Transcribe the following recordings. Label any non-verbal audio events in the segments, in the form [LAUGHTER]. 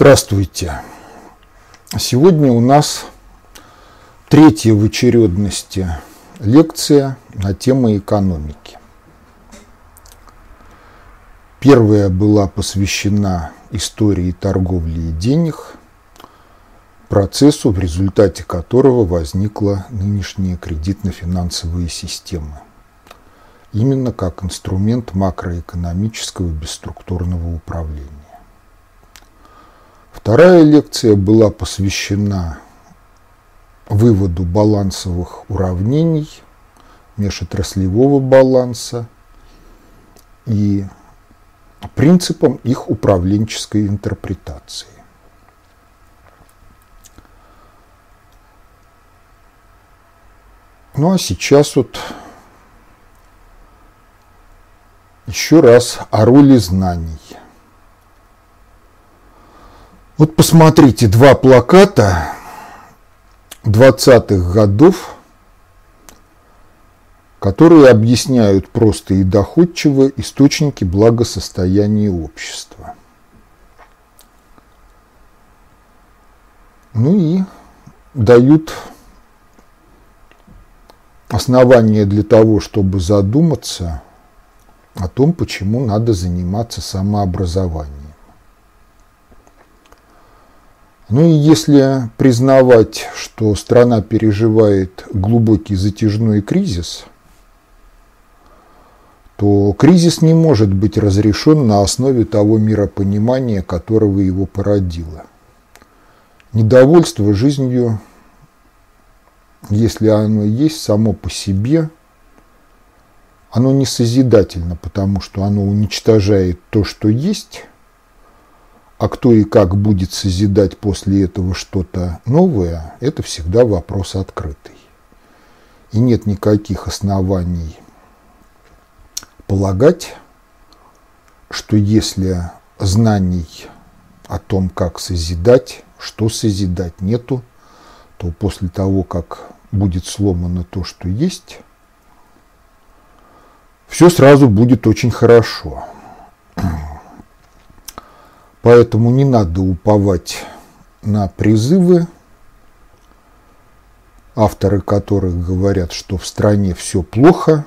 Здравствуйте. Сегодня у нас третья в очередности лекция на тему экономики. Первая была посвящена истории торговли и денег, процессу, в результате которого возникла нынешняя кредитно-финансовая система. Именно как инструмент макроэкономического бесструктурного управления. Вторая лекция была посвящена выводу балансовых уравнений, межотраслевого баланса и принципам их управленческой интерпретации. Ну а сейчас вот еще раз о роли знаний – вот посмотрите, два плаката 20-х годов, которые объясняют просто и доходчиво источники благосостояния общества. Ну и дают основания для того, чтобы задуматься о том, почему надо заниматься самообразованием. Ну и если признавать, что страна переживает глубокий затяжной кризис, то кризис не может быть разрешен на основе того миропонимания, которого его породило. Недовольство жизнью, если оно есть само по себе, оно не созидательно, потому что оно уничтожает то, что есть, а кто и как будет созидать после этого что-то новое, это всегда вопрос открытый. И нет никаких оснований полагать, что если знаний о том, как созидать, что созидать нету, то после того, как будет сломано то, что есть, все сразу будет очень хорошо. Поэтому не надо уповать на призывы, авторы которых говорят, что в стране все плохо,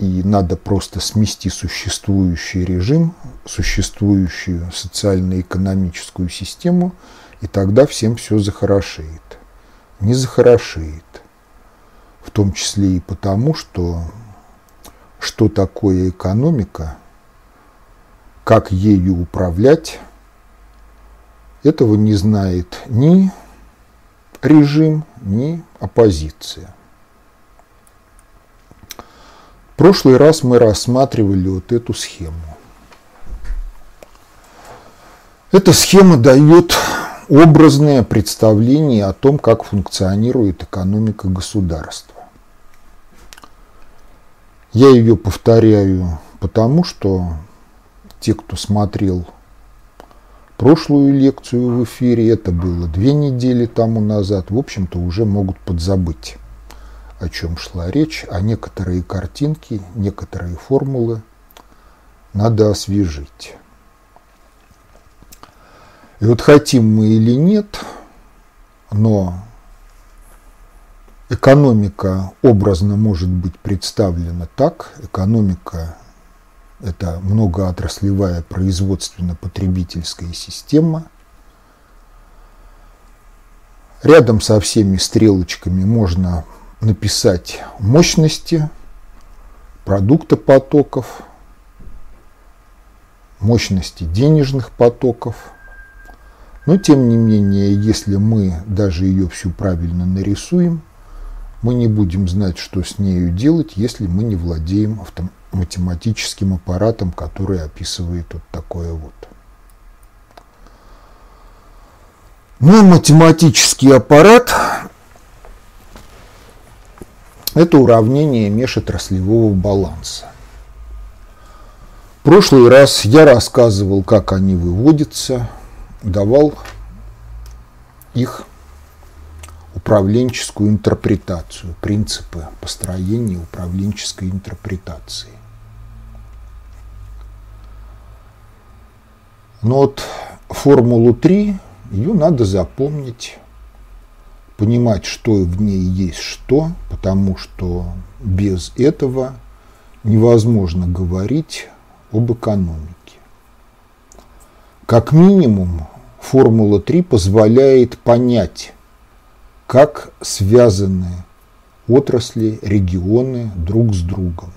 и надо просто смести существующий режим, существующую социально-экономическую систему, и тогда всем все захорошеет. Не захорошеет. В том числе и потому, что что такое экономика – как ею управлять, этого не знает ни режим, ни оппозиция. В прошлый раз мы рассматривали вот эту схему. Эта схема дает образное представление о том, как функционирует экономика государства. Я ее повторяю потому, что те, кто смотрел прошлую лекцию в эфире, это было две недели тому назад, в общем-то уже могут подзабыть, о чем шла речь, а некоторые картинки, некоторые формулы надо освежить. И вот хотим мы или нет, но экономика образно может быть представлена так, экономика это многоотраслевая производственно-потребительская система. Рядом со всеми стрелочками можно написать мощности продукта потоков, мощности денежных потоков. Но тем не менее, если мы даже ее всю правильно нарисуем, мы не будем знать, что с нею делать, если мы не владеем автом математическим аппаратом, который описывает вот такое вот. Ну, математический аппарат – это уравнение межотраслевого баланса. В прошлый раз я рассказывал, как они выводятся, давал их управленческую интерпретацию, принципы построения управленческой интерпретации. Но вот формулу 3, ее надо запомнить, понимать, что в ней есть что, потому что без этого невозможно говорить об экономике. Как минимум, формула 3 позволяет понять, как связаны отрасли, регионы друг с другом.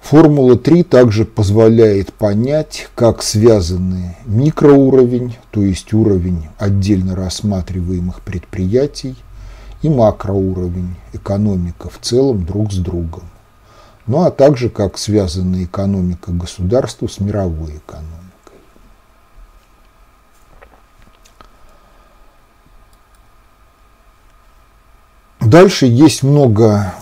Формула 3 также позволяет понять, как связаны микроуровень, то есть уровень отдельно рассматриваемых предприятий, и макроуровень, экономика в целом друг с другом. Ну а также как связана экономика государства с мировой экономикой. Дальше есть много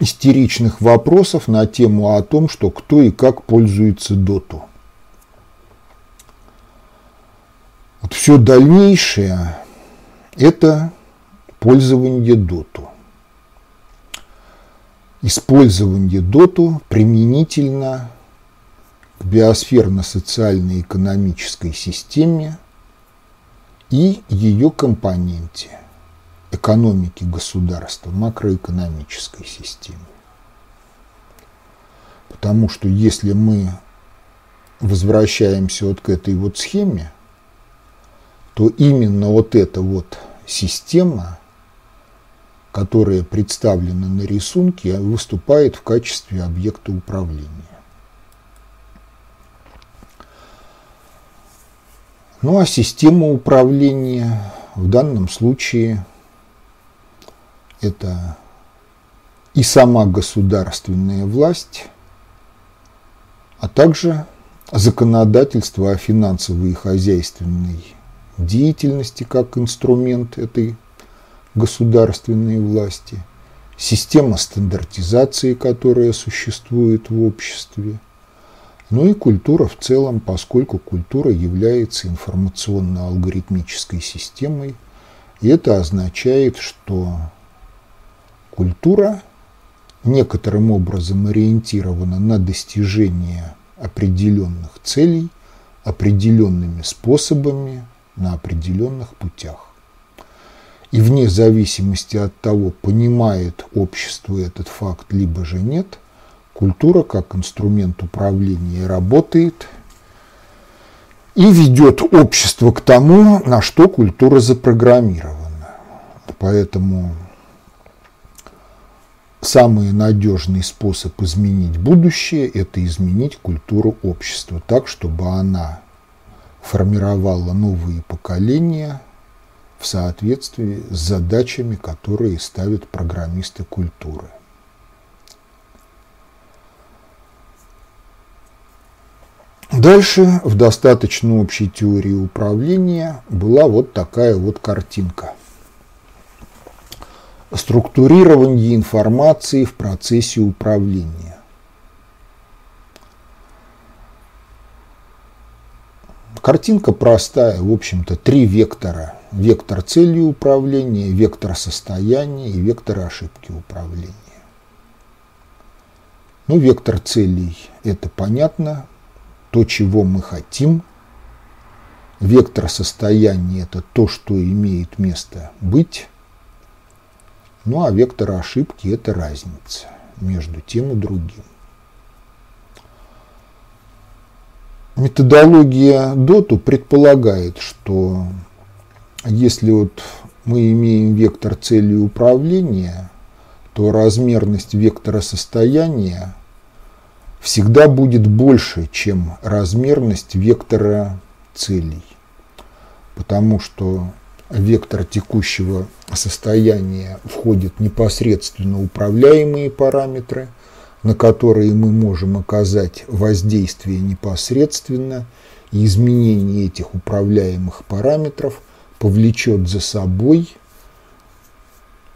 истеричных вопросов на тему о том, что кто и как пользуется доту. Вот все дальнейшее – это пользование доту. Использование доту применительно к биосферно-социальной экономической системе и ее компоненте – экономики государства, макроэкономической системе. Потому что если мы возвращаемся вот к этой вот схеме, то именно вот эта вот система, которая представлена на рисунке, выступает в качестве объекта управления. Ну а система управления в данном случае это и сама государственная власть, а также законодательство о финансовой и хозяйственной деятельности как инструмент этой государственной власти, система стандартизации, которая существует в обществе, ну и культура в целом, поскольку культура является информационно-алгоритмической системой, и это означает, что Культура некоторым образом ориентирована на достижение определенных целей определенными способами на определенных путях. И вне зависимости от того, понимает общество этот факт, либо же нет, культура как инструмент управления работает и ведет общество к тому, на что культура запрограммирована. Поэтому Самый надежный способ изменить будущее – это изменить культуру общества так, чтобы она формировала новые поколения в соответствии с задачами, которые ставят программисты культуры. Дальше в достаточно общей теории управления была вот такая вот картинка – структурирование информации в процессе управления. Картинка простая, в общем-то, три вектора. Вектор цели управления, вектор состояния и вектор ошибки управления. Ну, вектор целей – это понятно, то, чего мы хотим. Вектор состояния – это то, что имеет место быть. Ну а вектор ошибки – это разница между тем и другим. Методология доту предполагает, что если вот мы имеем вектор цели управления, то размерность вектора состояния всегда будет больше, чем размерность вектора целей. Потому что вектор текущего состояния входит непосредственно управляемые параметры, на которые мы можем оказать воздействие непосредственно, и изменение этих управляемых параметров повлечет за собой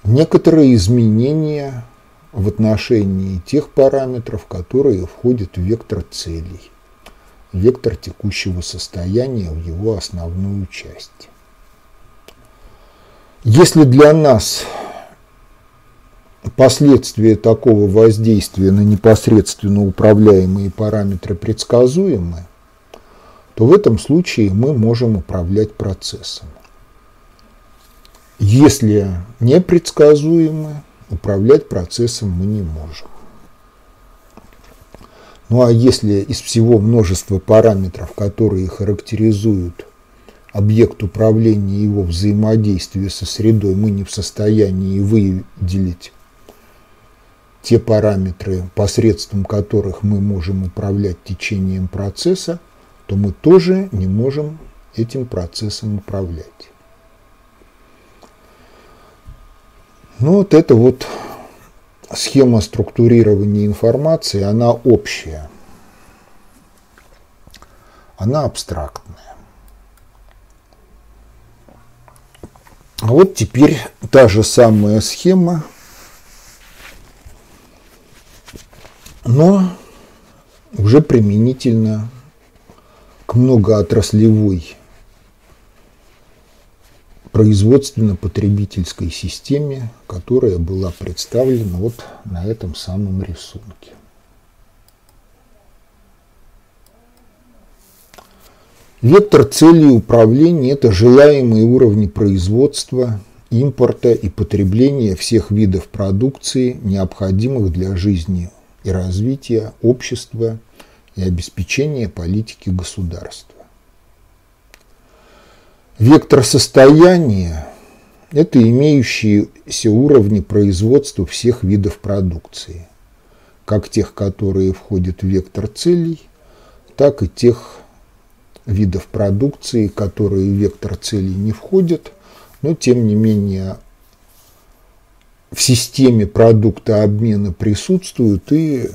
некоторые изменения в отношении тех параметров, которые входят в вектор целей, вектор текущего состояния в его основную часть. Если для нас последствия такого воздействия на непосредственно управляемые параметры предсказуемы, то в этом случае мы можем управлять процессом. Если непредсказуемы, управлять процессом мы не можем. Ну а если из всего множества параметров, которые характеризуют объект управления и его взаимодействия со средой, мы не в состоянии выделить те параметры, посредством которых мы можем управлять течением процесса, то мы тоже не можем этим процессом управлять. Ну вот это вот схема структурирования информации, она общая, она абстрактная. Вот теперь та же самая схема, но уже применительно к многоотраслевой производственно-потребительской системе, которая была представлена вот на этом самом рисунке. Вектор целей управления – это желаемые уровни производства, импорта и потребления всех видов продукции, необходимых для жизни и развития общества и обеспечения политики государства. Вектор состояния – это имеющиеся уровни производства всех видов продукции, как тех, которые входят в вектор целей, так и тех видов продукции, которые в вектор целей не входят, но тем не менее в системе продукта обмена присутствуют и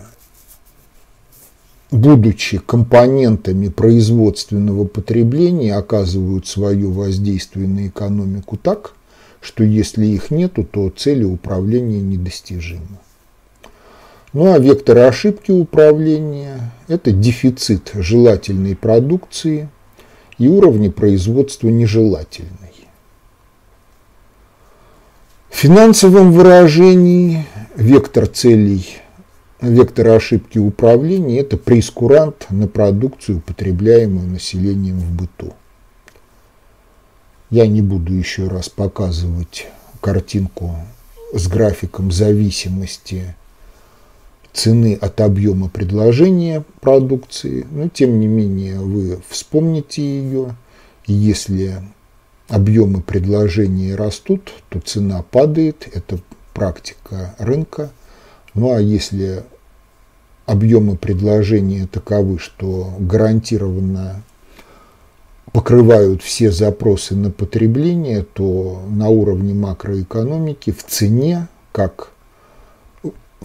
будучи компонентами производственного потребления, оказывают свое воздействие на экономику так, что если их нету, то цели управления недостижимы. Ну а векторы ошибки управления – это дефицит желательной продукции и уровни производства нежелательной. В финансовом выражении вектор целей Векторы ошибки управления – это прескурант на продукцию, употребляемую населением в быту. Я не буду еще раз показывать картинку с графиком зависимости цены от объема предложения продукции, но тем не менее вы вспомните ее, если объемы предложения растут, то цена падает, это практика рынка. Ну а если объемы предложения таковы, что гарантированно покрывают все запросы на потребление, то на уровне макроэкономики в цене, как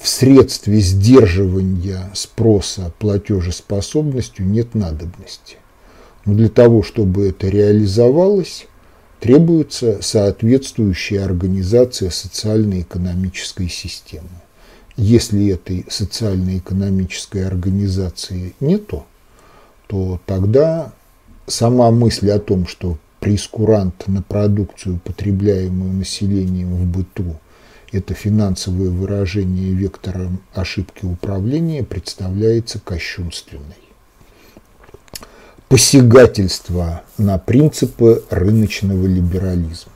в средстве сдерживания спроса платежеспособностью нет надобности. Но для того, чтобы это реализовалось, требуется соответствующая организация социально-экономической системы. Если этой социально-экономической организации нету, то тогда сама мысль о том, что прескурант на продукцию, потребляемую населением в быту, это финансовое выражение вектора ошибки управления, представляется кощунственной. Посягательство на принципы рыночного либерализма.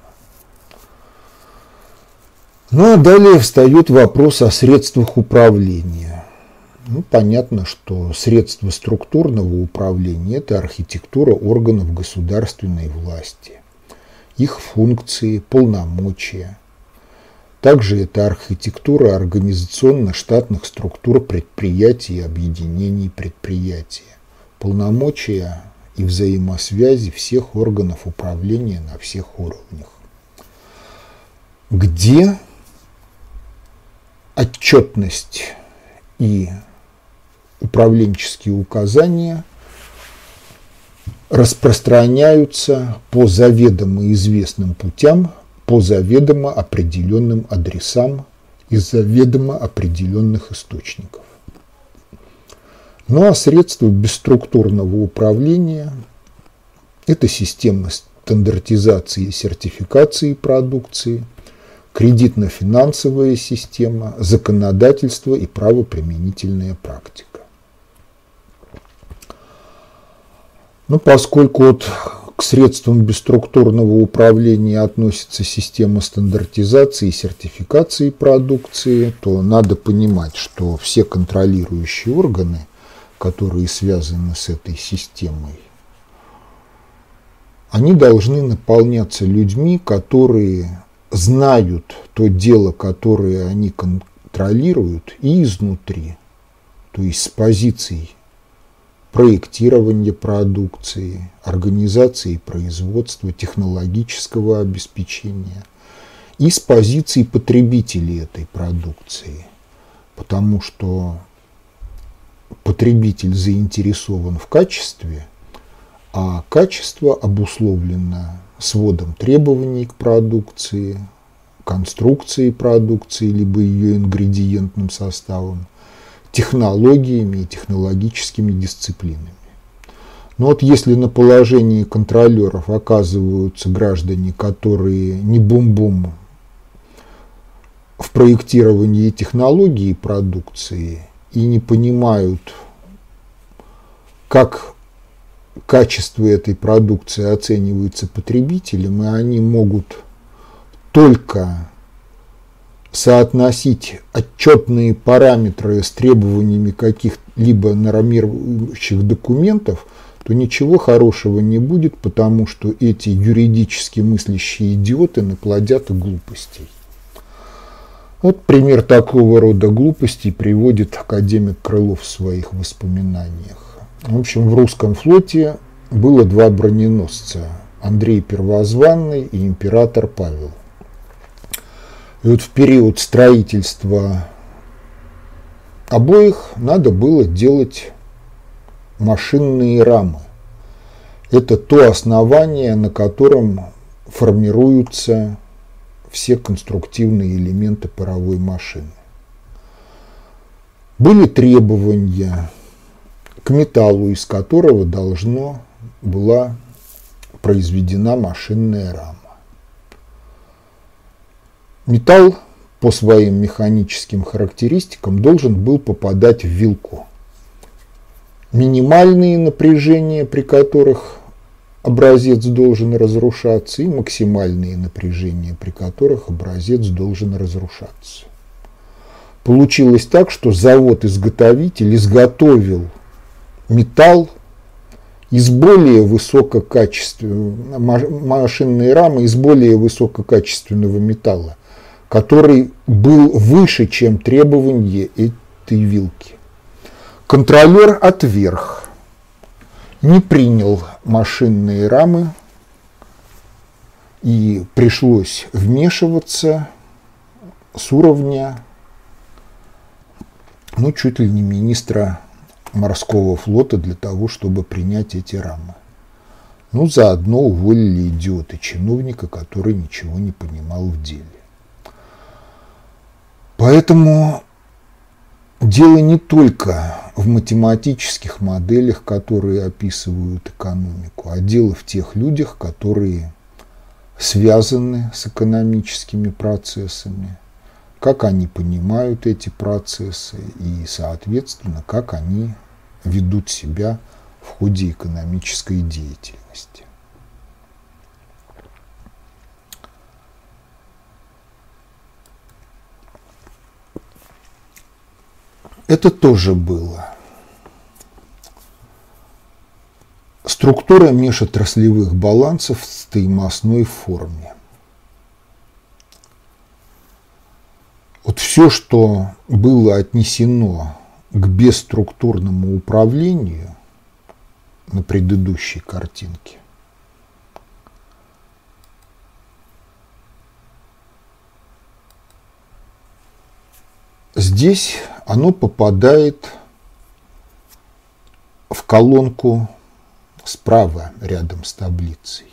Ну а далее встает вопрос о средствах управления. Ну, понятно, что средства структурного управления – это архитектура органов государственной власти, их функции, полномочия. Также это архитектура организационно-штатных структур предприятий и объединений предприятия, полномочия и взаимосвязи всех органов управления на всех уровнях. Где отчетность и управленческие указания распространяются по заведомо известным путям, по заведомо определенным адресам из заведомо определенных источников. Ну а средства бесструктурного управления – это система стандартизации и сертификации продукции – кредитно-финансовая система, законодательство и правоприменительная практика. Ну, поскольку вот к средствам бесструктурного управления относится система стандартизации и сертификации продукции, то надо понимать, что все контролирующие органы, которые связаны с этой системой, они должны наполняться людьми, которые знают то дело, которое они контролируют, и изнутри, то есть с позиций проектирования продукции, организации производства, технологического обеспечения и с позиции потребителей этой продукции. Потому что потребитель заинтересован в качестве, а качество обусловлено сводом требований к продукции, конструкции продукции, либо ее ингредиентным составом, технологиями и технологическими дисциплинами. Но вот если на положении контролеров оказываются граждане, которые не бум-бум в проектировании технологии продукции и не понимают, как качество этой продукции оценивается потребителем, и они могут только соотносить отчетные параметры с требованиями каких-либо нормирующих документов, то ничего хорошего не будет, потому что эти юридически мыслящие идиоты наплодят глупостей. Вот пример такого рода глупостей приводит академик Крылов в своих воспоминаниях. В общем, в русском флоте было два броненосца – Андрей Первозванный и император Павел. И вот в период строительства обоих надо было делать машинные рамы. Это то основание, на котором формируются все конструктивные элементы паровой машины. Были требования к металлу, из которого должно была произведена машинная рама. Металл по своим механическим характеристикам должен был попадать в вилку. Минимальные напряжения, при которых образец должен разрушаться, и максимальные напряжения, при которых образец должен разрушаться. Получилось так, что завод-изготовитель изготовил металл из более высококачественного, машинные рамы из более высококачественного металла который был выше, чем требования этой вилки. Контролер отверг, не принял машинные рамы и пришлось вмешиваться с уровня, ну, чуть ли не министра морского флота для того, чтобы принять эти рамы. Ну, заодно уволили идиота чиновника, который ничего не понимал в деле. Поэтому дело не только в математических моделях, которые описывают экономику, а дело в тех людях, которые связаны с экономическими процессами, как они понимают эти процессы и, соответственно, как они ведут себя в ходе экономической деятельности. Это тоже было. Структура межотраслевых балансов в стоимостной форме. Вот все, что было отнесено к бесструктурному управлению на предыдущей картинке, Здесь оно попадает в колонку справа рядом с таблицей.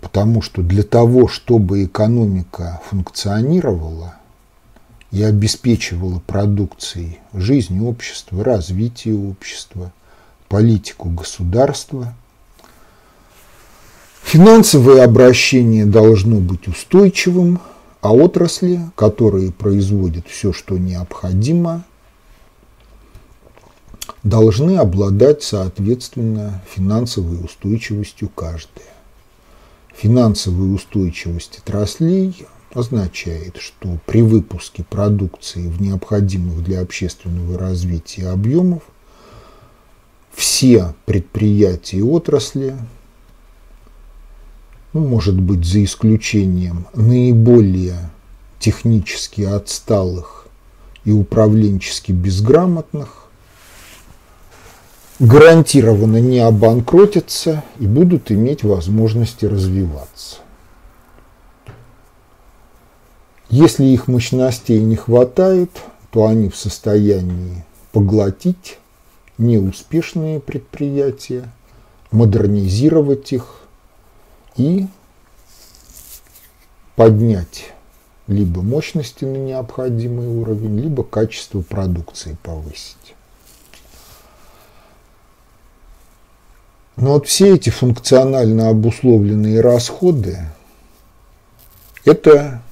Потому что для того, чтобы экономика функционировала и обеспечивала продукцией жизнь общества, развитие общества, политику государства, финансовое обращение должно быть устойчивым – а отрасли, которые производят все, что необходимо, должны обладать, соответственно, финансовой устойчивостью каждая. Финансовая устойчивость отраслей означает, что при выпуске продукции в необходимых для общественного развития объемов все предприятия и отрасли, ну, может быть, за исключением наиболее технически отсталых и управленчески безграмотных, гарантированно не обанкротятся и будут иметь возможности развиваться. Если их мощностей не хватает, то они в состоянии поглотить неуспешные предприятия, модернизировать их и поднять либо мощности на необходимый уровень, либо качество продукции повысить. Но вот все эти функционально обусловленные расходы – это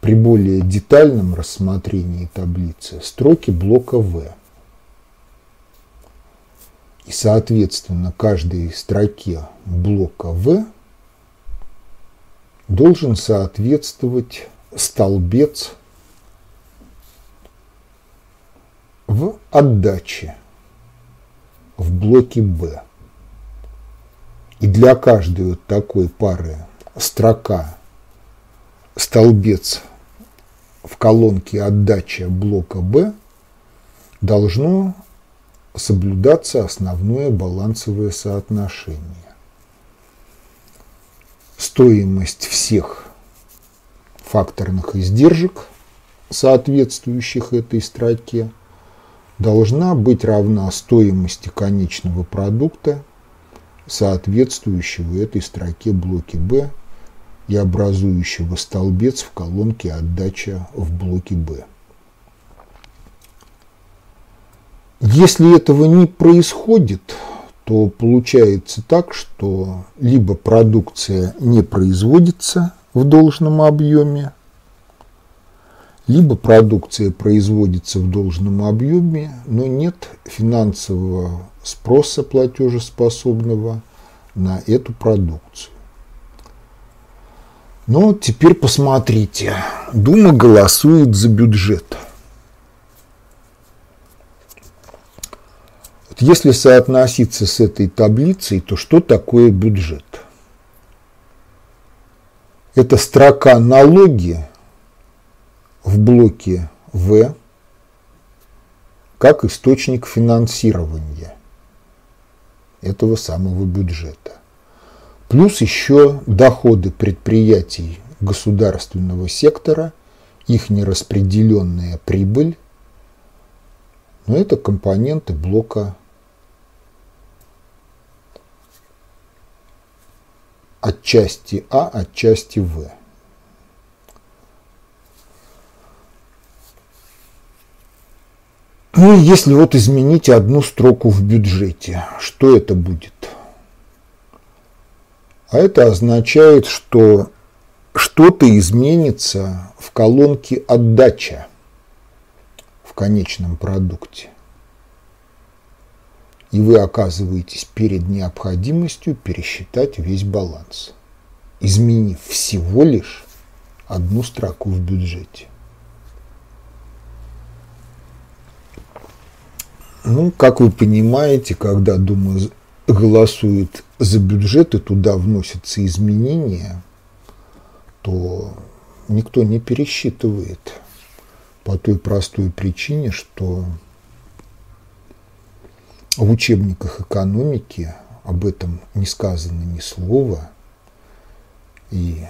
при более детальном рассмотрении таблицы строки блока В. И, соответственно, каждой строке блока В должен соответствовать столбец в отдаче в блоке Б. И для каждой вот такой пары строка столбец в колонке отдача блока Б должно соблюдаться основное балансовое соотношение. Стоимость всех факторных издержек, соответствующих этой строке, должна быть равна стоимости конечного продукта, соответствующего этой строке блоке Б и образующего столбец в колонке отдача в блоке Б. Если этого не происходит, то получается так, что либо продукция не производится в должном объеме, либо продукция производится в должном объеме, но нет финансового спроса платежеспособного на эту продукцию. Но теперь посмотрите. Дума голосует за бюджет. Если соотноситься с этой таблицей, то что такое бюджет? Это строка налоги в блоке В как источник финансирования этого самого бюджета. Плюс еще доходы предприятий государственного сектора, их нераспределенная прибыль, но это компоненты блока от части А, от части В. Ну и если вот изменить одну строку в бюджете, что это будет? А это означает, что что-то изменится в колонке отдача в конечном продукте. И вы оказываетесь перед необходимостью пересчитать весь баланс, изменив всего лишь одну строку в бюджете. Ну, как вы понимаете, когда Дума голосует за бюджет и туда вносятся изменения, то никто не пересчитывает по той простой причине, что в учебниках экономики об этом не сказано ни слова, и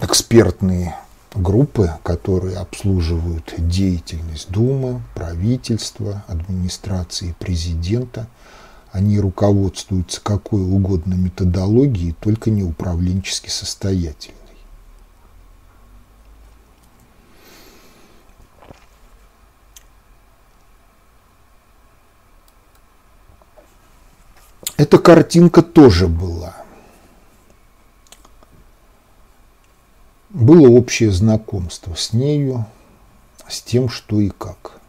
экспертные группы, которые обслуживают деятельность Думы, правительства, администрации президента – они руководствуются какой угодно методологией, только не управленчески состоятельной. Эта картинка тоже была. Было общее знакомство с нею, с тем, что и как.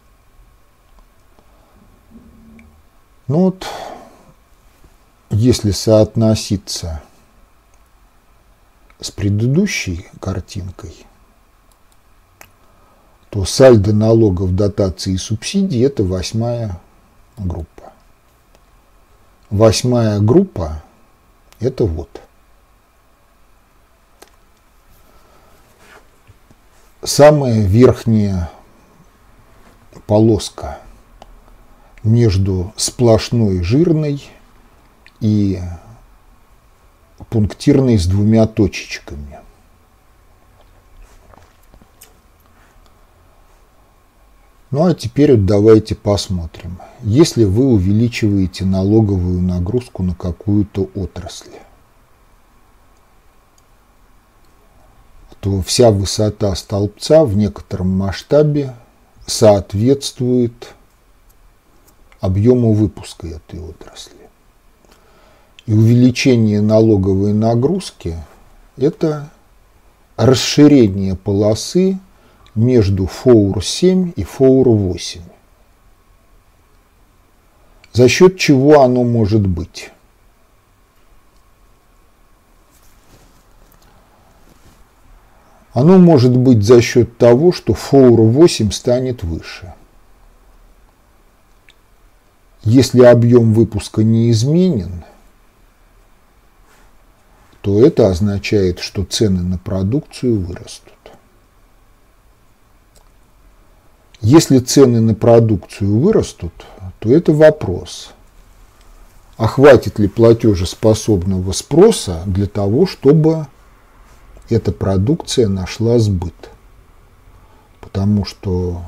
Ну вот, если соотноситься с предыдущей картинкой, то сальдо налогов, дотаций и субсидий – это восьмая группа. Восьмая группа – это вот. Самая верхняя полоска между сплошной жирной и пунктирной с двумя точечками. Ну а теперь давайте посмотрим. Если вы увеличиваете налоговую нагрузку на какую-то отрасль, то вся высота столбца в некотором масштабе соответствует объему выпуска этой отрасли. И увеличение налоговой нагрузки – это расширение полосы между ФОУР-7 и ФОУР-8. За счет чего оно может быть? Оно может быть за счет того, что ФОУР-8 станет выше. Если объем выпуска не изменен – то это означает, что цены на продукцию вырастут. Если цены на продукцию вырастут, то это вопрос, а хватит ли платежеспособного спроса для того, чтобы эта продукция нашла сбыт. Потому что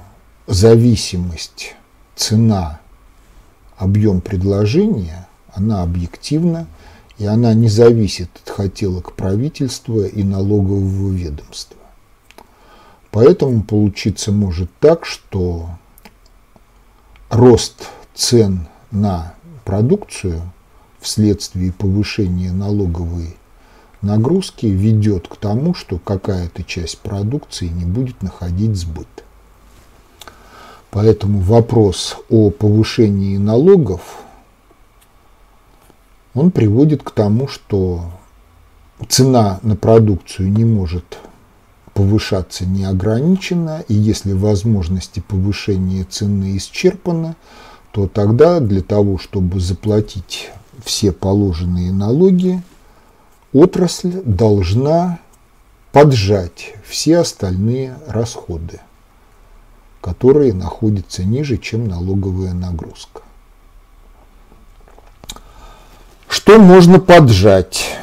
зависимость цена, объем предложения, она объективна и она не зависит от хотелок правительства и налогового ведомства. Поэтому получиться может так, что рост цен на продукцию вследствие повышения налоговой нагрузки ведет к тому, что какая-то часть продукции не будет находить сбыт. Поэтому вопрос о повышении налогов он приводит к тому, что цена на продукцию не может повышаться неограниченно, и если возможности повышения цены исчерпаны, то тогда для того, чтобы заплатить все положенные налоги, отрасль должна поджать все остальные расходы, которые находятся ниже, чем налоговая нагрузка. Что можно поджать?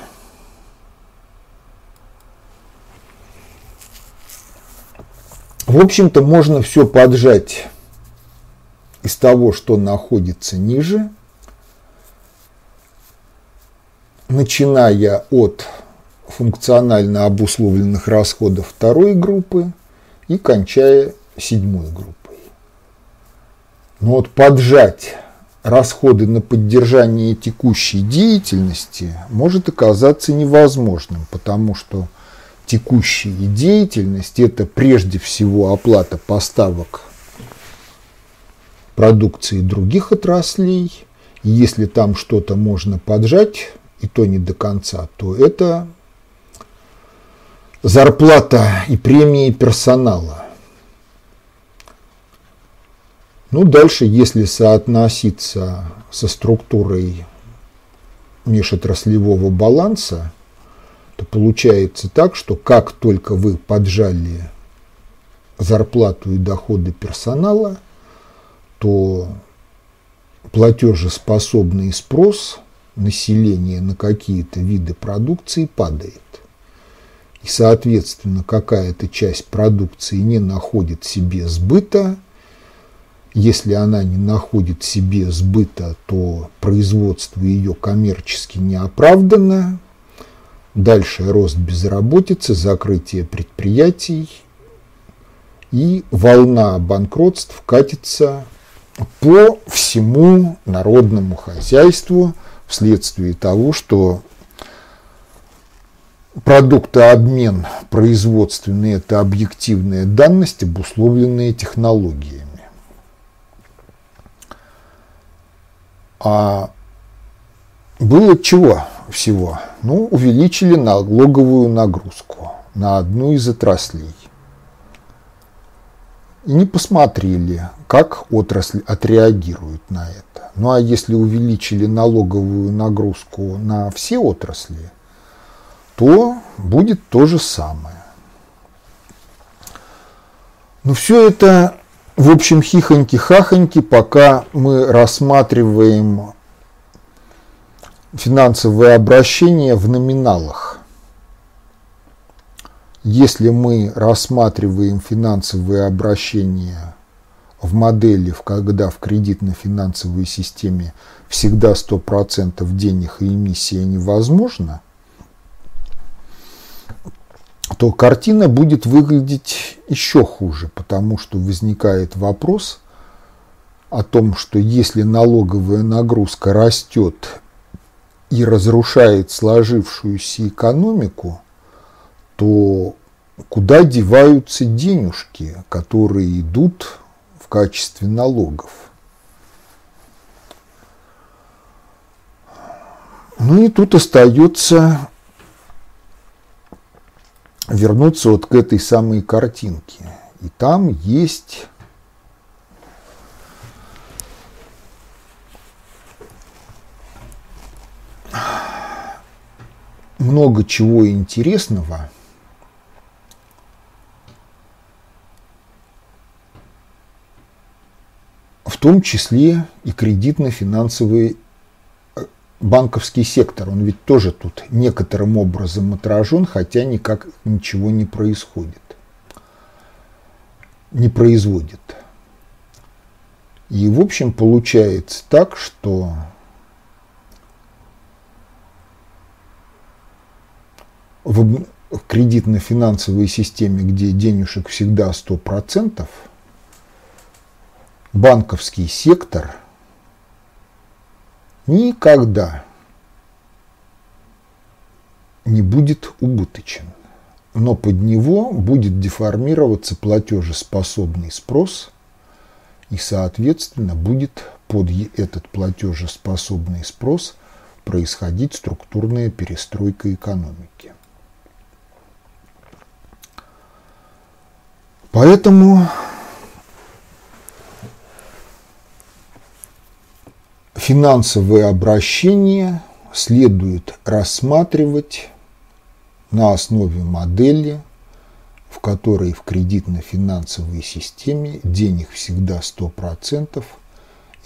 В общем-то, можно все поджать из того, что находится ниже, начиная от функционально обусловленных расходов второй группы и кончая седьмой группой. Но вот поджать расходы на поддержание текущей деятельности может оказаться невозможным, потому что текущая деятельность – это прежде всего оплата поставок продукции других отраслей. Если там что-то можно поджать, и то не до конца, то это зарплата и премии персонала. Ну, дальше, если соотноситься со структурой межотраслевого баланса, то получается так, что как только вы поджали зарплату и доходы персонала, то платежеспособный спрос населения на какие-то виды продукции падает. И, соответственно, какая-то часть продукции не находит себе сбыта, если она не находит себе сбыта, то производство ее коммерчески не оправдано. Дальше рост безработицы, закрытие предприятий и волна банкротств катится по всему народному хозяйству вследствие того, что продуктообмен производственный – это объективная данность, обусловленная технологиями. А было чего всего? Ну, увеличили налоговую нагрузку на одну из отраслей. И не посмотрели, как отрасль отреагирует на это. Ну а если увеличили налоговую нагрузку на все отрасли, то будет то же самое. Но все это, в общем, хихоньки-хахоньки, пока мы рассматриваем финансовые обращения в номиналах. Если мы рассматриваем финансовые обращения в модели, когда в кредитно-финансовой системе всегда 100% денег и эмиссия невозможна, то картина будет выглядеть еще хуже, потому что возникает вопрос о том, что если налоговая нагрузка растет и разрушает сложившуюся экономику, то куда деваются денежки, которые идут в качестве налогов? Ну и тут остается вернуться вот к этой самой картинке. И там есть много чего интересного. В том числе и кредитно-финансовые банковский сектор, он ведь тоже тут некоторым образом отражен, хотя никак ничего не происходит, не производит. И, в общем, получается так, что в кредитно-финансовой системе, где денежек всегда 100%, банковский сектор – никогда не будет убыточен, но под него будет деформироваться платежеспособный спрос, и, соответственно, будет под этот платежеспособный спрос происходить структурная перестройка экономики. Поэтому финансовые обращения следует рассматривать на основе модели, в которой в кредитно-финансовой системе денег всегда 100%,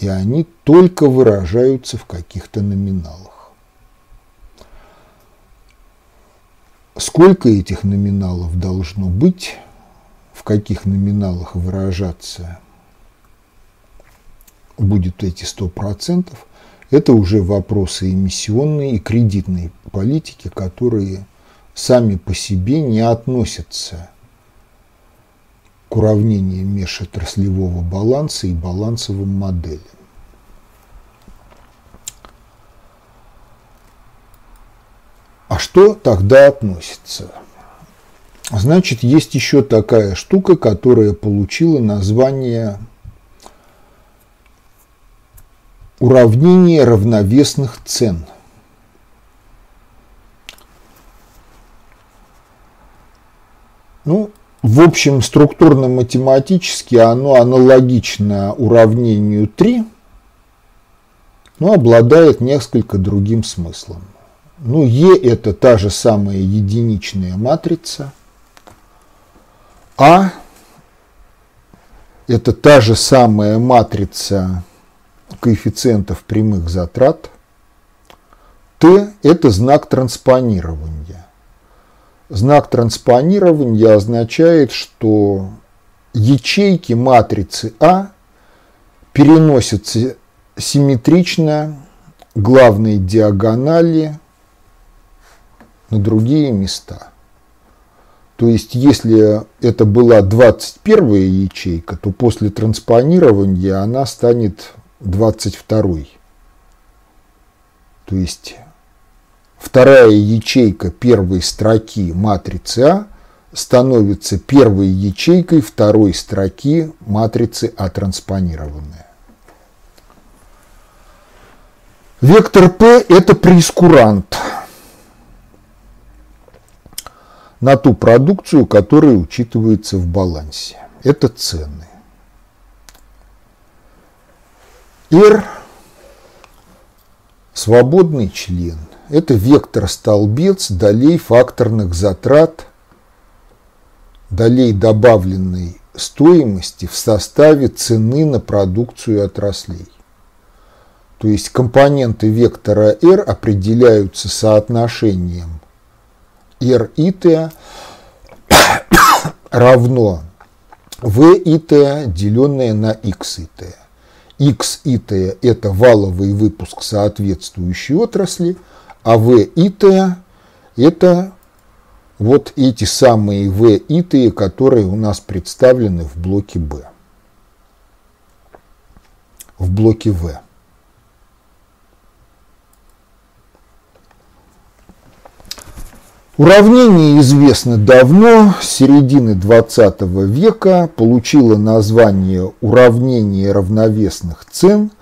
и они только выражаются в каких-то номиналах. Сколько этих номиналов должно быть, в каких номиналах выражаться будет эти 100%, это уже вопросы эмиссионной и кредитной политики, которые сами по себе не относятся к уравнению межотраслевого баланса и балансовым моделям. А что тогда относится? Значит, есть еще такая штука, которая получила название Уравнение равновесных цен. Ну, в общем, структурно-математически оно аналогично уравнению 3, но обладает несколько другим смыслом. Ну, Е – это та же самая единичная матрица, А – это та же самая матрица коэффициентов прямых затрат. Т – это знак транспонирования. Знак транспонирования означает, что ячейки матрицы А переносятся симметрично главной диагонали на другие места. То есть, если это была 21 ячейка, то после транспонирования она станет 22. То есть вторая ячейка первой строки матрицы А становится первой ячейкой второй строки матрицы А транспонированная. Вектор P – это прескурант на ту продукцию, которая учитывается в балансе. Это цены. R – свободный член. Это вектор-столбец долей факторных затрат, долей добавленной стоимости в составе цены на продукцию отраслей. То есть компоненты вектора R определяются соотношением R и T [COUGHS] равно V и T, деленное на X и T. X и T – это валовый выпуск соответствующей отрасли, а V и T – это вот эти самые V и T, которые у нас представлены в блоке B. В блоке V. Уравнение известно давно, с середины 20 века, получило название уравнение равновесных цен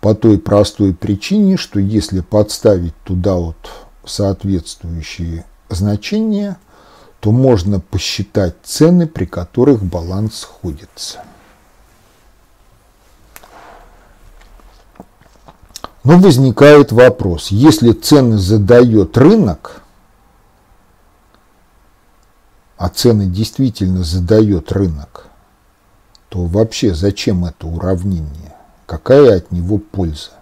по той простой причине, что если подставить туда вот соответствующие значения, то можно посчитать цены, при которых баланс сходится. Но возникает вопрос, если цены задает рынок – а цены действительно задает рынок, то вообще зачем это уравнение? Какая от него польза?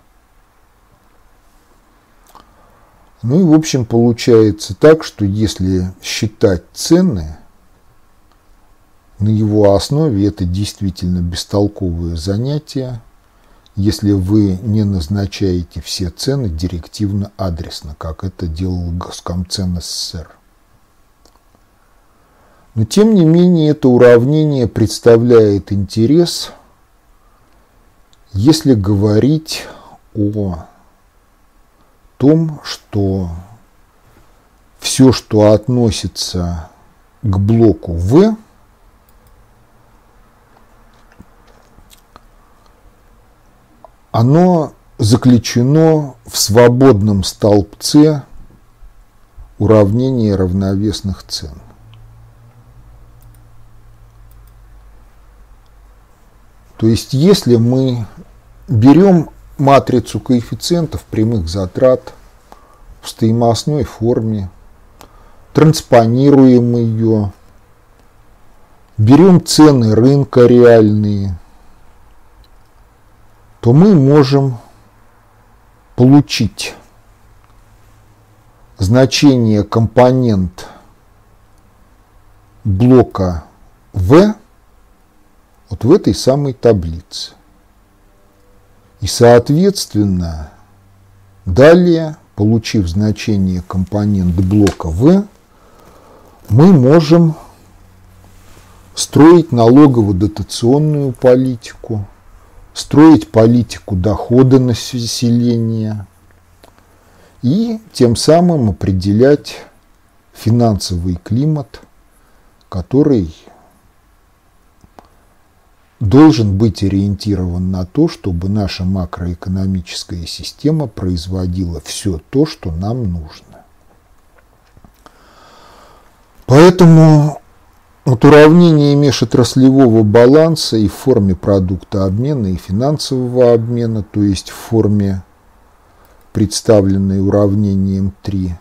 Ну и в общем получается так, что если считать цены, на его основе это действительно бестолковое занятие, если вы не назначаете все цены директивно-адресно, как это делал Госкомцен СССР. Но тем не менее это уравнение представляет интерес, если говорить о том, что все, что относится к блоку В, оно заключено в свободном столбце уравнения равновесных цен. То есть, если мы берем матрицу коэффициентов прямых затрат в стоимостной форме, транспонируем ее, берем цены рынка реальные, то мы можем получить значение компонент блока V вот в этой самой таблице. И, соответственно, далее, получив значение компонент блока V, мы можем строить налогово-дотационную политику, строить политику дохода населения и тем самым определять финансовый климат, который должен быть ориентирован на то, чтобы наша макроэкономическая система производила все то, что нам нужно. Поэтому вот уравнение межотраслевого баланса и в форме продукта обмена, и финансового обмена, то есть в форме, представленной уравнением 3,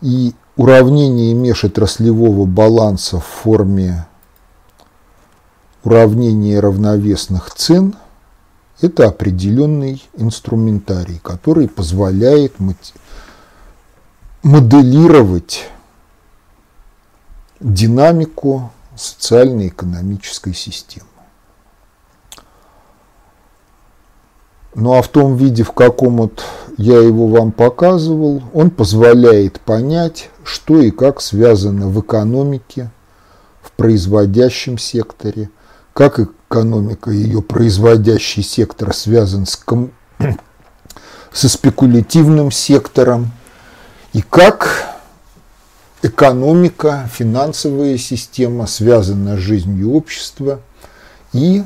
и уравнение межотраслевого баланса в форме уравнение равновесных цен – это определенный инструментарий, который позволяет моделировать динамику социально-экономической системы. Ну а в том виде, в каком вот я его вам показывал, он позволяет понять, что и как связано в экономике, в производящем секторе – как экономика, ее производящий сектор связан с ком... со спекулятивным сектором, и как экономика, финансовая система связана с жизнью общества и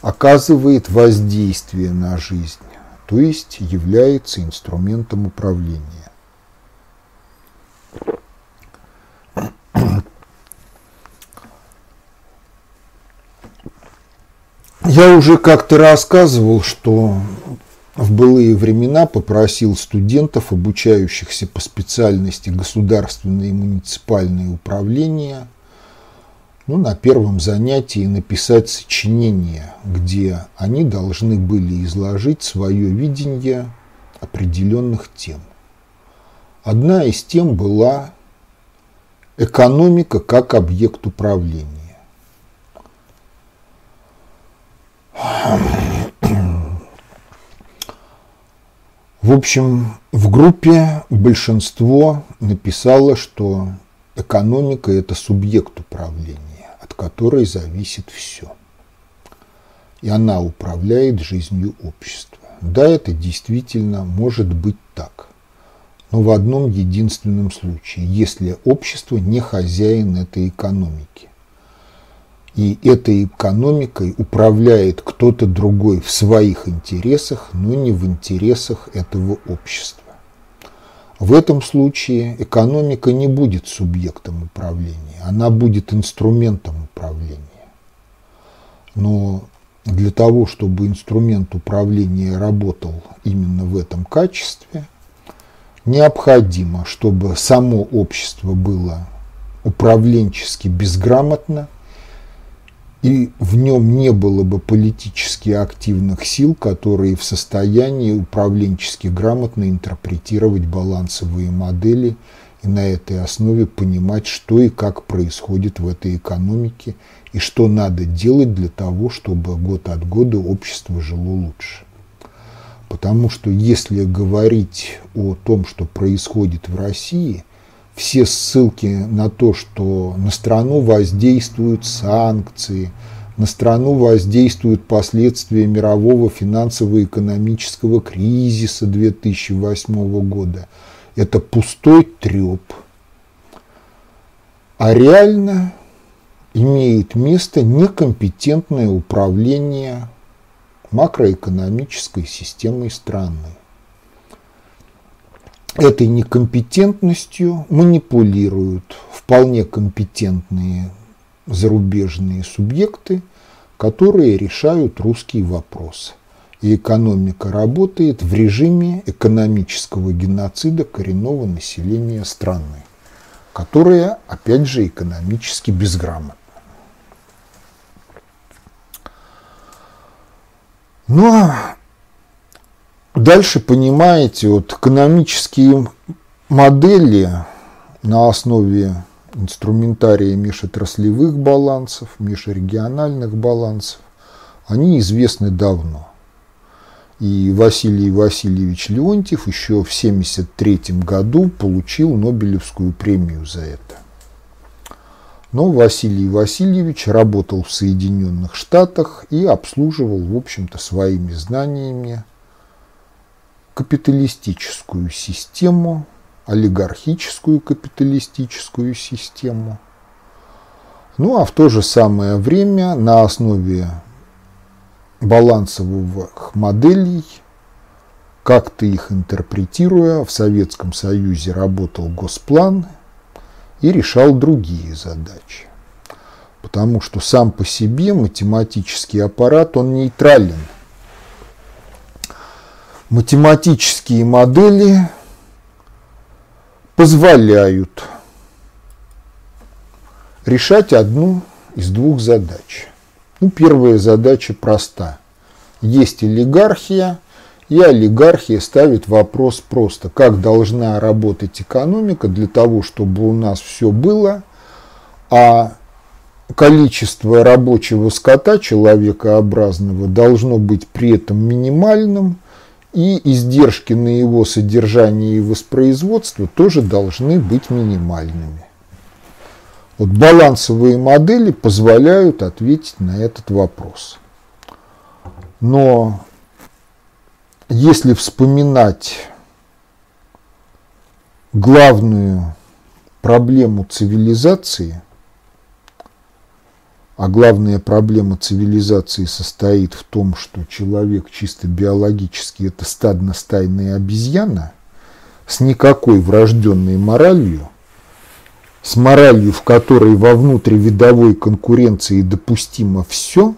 оказывает воздействие на жизнь. То есть является инструментом управления. Я уже как-то рассказывал, что в былые времена попросил студентов, обучающихся по специальности государственное и муниципальное управление, ну, на первом занятии написать сочинение, где они должны были изложить свое видение определенных тем. Одна из тем была экономика как объект управления. В общем, в группе большинство написало, что экономика – это субъект управления, от которой зависит все. И она управляет жизнью общества. Да, это действительно может быть так. Но в одном единственном случае, если общество не хозяин этой экономики. И этой экономикой управляет кто-то другой в своих интересах, но не в интересах этого общества. В этом случае экономика не будет субъектом управления, она будет инструментом управления. Но для того, чтобы инструмент управления работал именно в этом качестве, необходимо, чтобы само общество было управленчески безграмотно, и в нем не было бы политически активных сил, которые в состоянии управленчески грамотно интерпретировать балансовые модели и на этой основе понимать, что и как происходит в этой экономике и что надо делать для того, чтобы год от года общество жило лучше. Потому что если говорить о том, что происходит в России – все ссылки на то, что на страну воздействуют санкции, на страну воздействуют последствия мирового финансово-экономического кризиса 2008 года. Это пустой треп. А реально имеет место некомпетентное управление макроэкономической системой страны этой некомпетентностью манипулируют вполне компетентные зарубежные субъекты, которые решают русский вопрос. И экономика работает в режиме экономического геноцида коренного населения страны, которое, опять же, экономически безграмотно. Ну а Дальше, понимаете, вот экономические модели на основе инструментария межотраслевых балансов, межрегиональных балансов, они известны давно. И Василий Васильевич Леонтьев еще в 1973 году получил Нобелевскую премию за это. Но Василий Васильевич работал в Соединенных Штатах и обслуживал, в общем-то, своими знаниями капиталистическую систему, олигархическую капиталистическую систему. Ну а в то же самое время на основе балансовых моделей, как-то их интерпретируя, в Советском Союзе работал Госплан и решал другие задачи. Потому что сам по себе математический аппарат, он нейтрален – математические модели позволяют решать одну из двух задач. Ну, первая задача проста. Есть олигархия, и олигархия ставит вопрос просто, как должна работать экономика для того, чтобы у нас все было, а количество рабочего скота человекообразного должно быть при этом минимальным, и издержки на его содержание и воспроизводство тоже должны быть минимальными. Вот балансовые модели позволяют ответить на этот вопрос. Но если вспоминать главную проблему цивилизации, а главная проблема цивилизации состоит в том, что человек чисто биологически это стадно-стайная обезьяна с никакой врожденной моралью, с моралью, в которой во внутривидовой конкуренции допустимо все,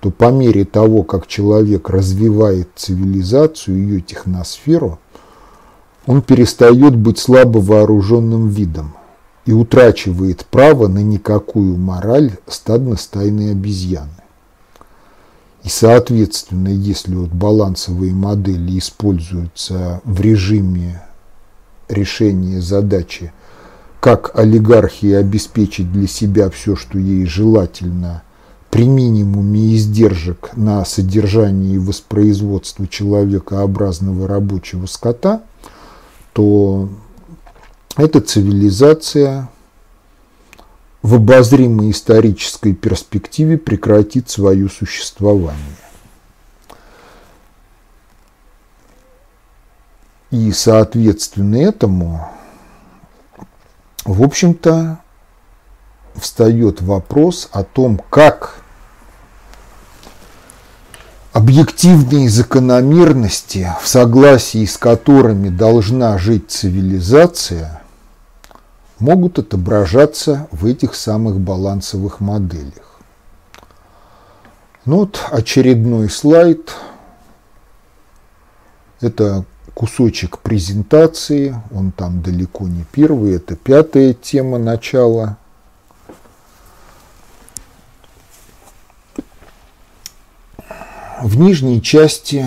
то по мере того, как человек развивает цивилизацию, ее техносферу, он перестает быть слабо вооруженным видом и утрачивает право на никакую мораль стадно-стайной обезьяны. И, соответственно, если вот балансовые модели используются в режиме решения задачи, как олигархии обеспечить для себя все, что ей желательно, при минимуме издержек на содержание и воспроизводство человекообразного рабочего скота, то эта цивилизация в обозримой исторической перспективе прекратит свое существование. И, соответственно, этому, в общем-то, встает вопрос о том, как объективные закономерности, в согласии с которыми должна жить цивилизация, могут отображаться в этих самых балансовых моделях. Ну вот очередной слайд. Это кусочек презентации, он там далеко не первый, это пятая тема начала. В нижней части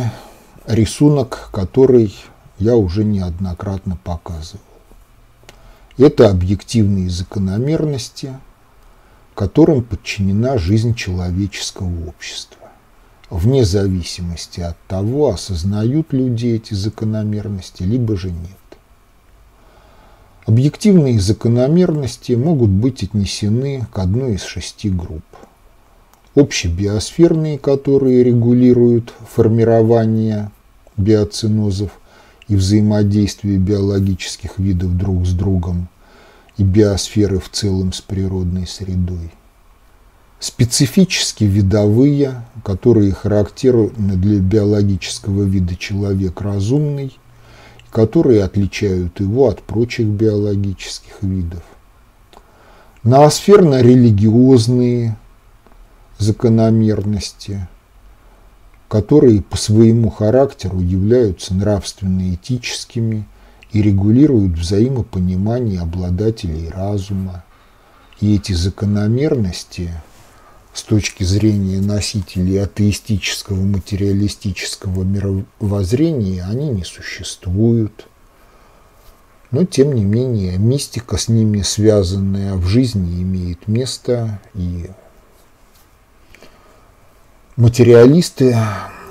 рисунок, который я уже неоднократно показывал. Это объективные закономерности, которым подчинена жизнь человеческого общества. Вне зависимости от того, осознают люди эти закономерности, либо же нет. Объективные закономерности могут быть отнесены к одной из шести групп. Общебиосферные, которые регулируют формирование биоцинозов, и взаимодействие биологических видов друг с другом и биосферы в целом с природной средой. Специфически видовые, которые характерны для биологического вида человек разумный, которые отличают его от прочих биологических видов. Ноосферно-религиозные закономерности – которые по своему характеру являются нравственно-этическими и регулируют взаимопонимание обладателей разума. И эти закономерности с точки зрения носителей атеистического материалистического мировоззрения, они не существуют. Но, тем не менее, мистика с ними связанная в жизни имеет место, и материалисты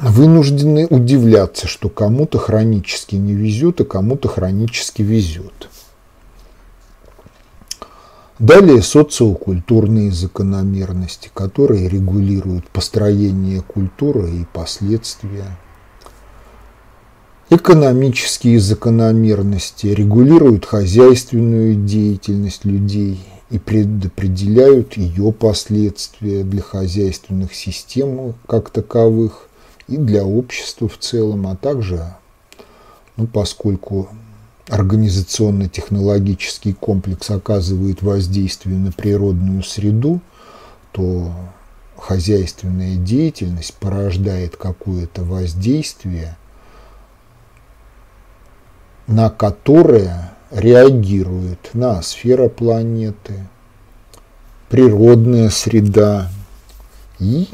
вынуждены удивляться, что кому-то хронически не везет, а кому-то хронически везет. Далее социокультурные закономерности, которые регулируют построение культуры и последствия. Экономические закономерности регулируют хозяйственную деятельность людей и предопределяют ее последствия для хозяйственных систем как таковых и для общества в целом, а также, ну, поскольку организационно-технологический комплекс оказывает воздействие на природную среду, то хозяйственная деятельность порождает какое-то воздействие, на которое реагирует на сфера планеты, природная среда и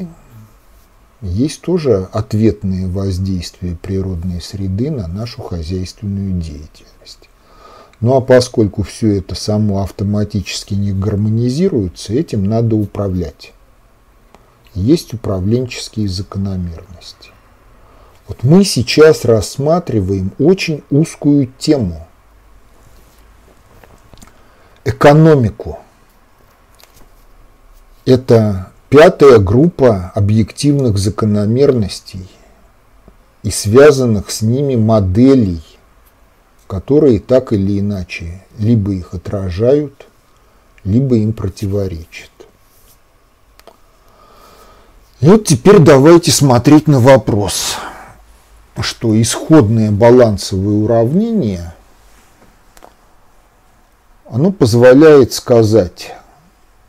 есть тоже ответные воздействия природной среды на нашу хозяйственную деятельность. Ну а поскольку все это само автоматически не гармонизируется, этим надо управлять. Есть управленческие закономерности. Вот мы сейчас рассматриваем очень узкую тему экономику. Это пятая группа объективных закономерностей и связанных с ними моделей, которые так или иначе либо их отражают, либо им противоречат. И вот теперь давайте смотреть на вопрос, что исходное балансовое уравнение, оно позволяет сказать,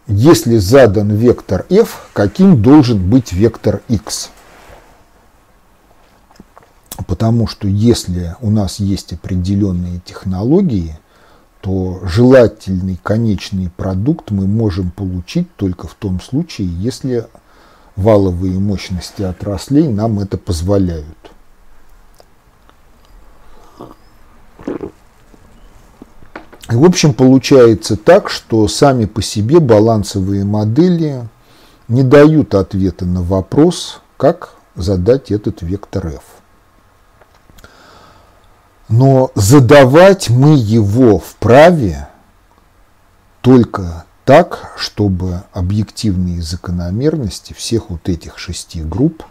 если задан вектор f, каким должен быть вектор x. Потому что если у нас есть определенные технологии, то желательный конечный продукт мы можем получить только в том случае, если валовые мощности отраслей нам это позволяют. И, в общем, получается так, что сами по себе балансовые модели не дают ответа на вопрос, как задать этот вектор f. Но задавать мы его вправе только так, чтобы объективные закономерности всех вот этих шести групп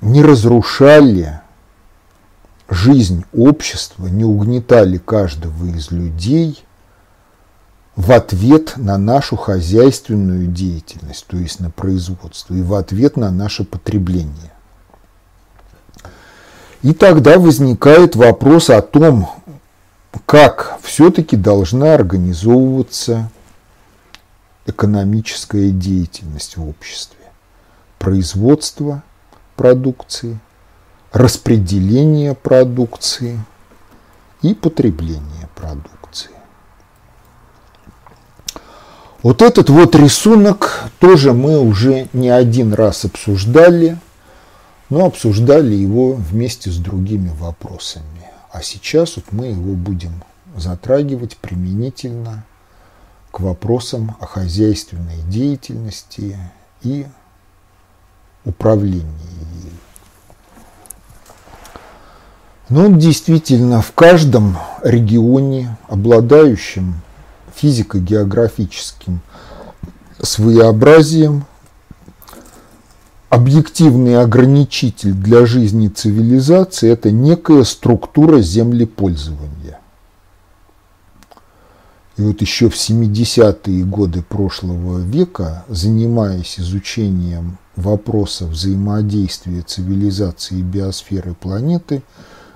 не разрушали жизнь общества, не угнетали каждого из людей в ответ на нашу хозяйственную деятельность, то есть на производство, и в ответ на наше потребление. И тогда возникает вопрос о том, как все-таки должна организовываться экономическая деятельность в обществе. Производство продукции, распределение продукции и потребление продукции. Вот этот вот рисунок тоже мы уже не один раз обсуждали, но обсуждали его вместе с другими вопросами. А сейчас вот мы его будем затрагивать применительно к вопросам о хозяйственной деятельности и управлении ей. Ну, действительно, в каждом регионе, обладающем физико-географическим своеобразием, объективный ограничитель для жизни цивилизации – это некая структура землепользования. И вот еще в 70-е годы прошлого века, занимаясь изучением вопроса взаимодействия цивилизации и биосферы планеты,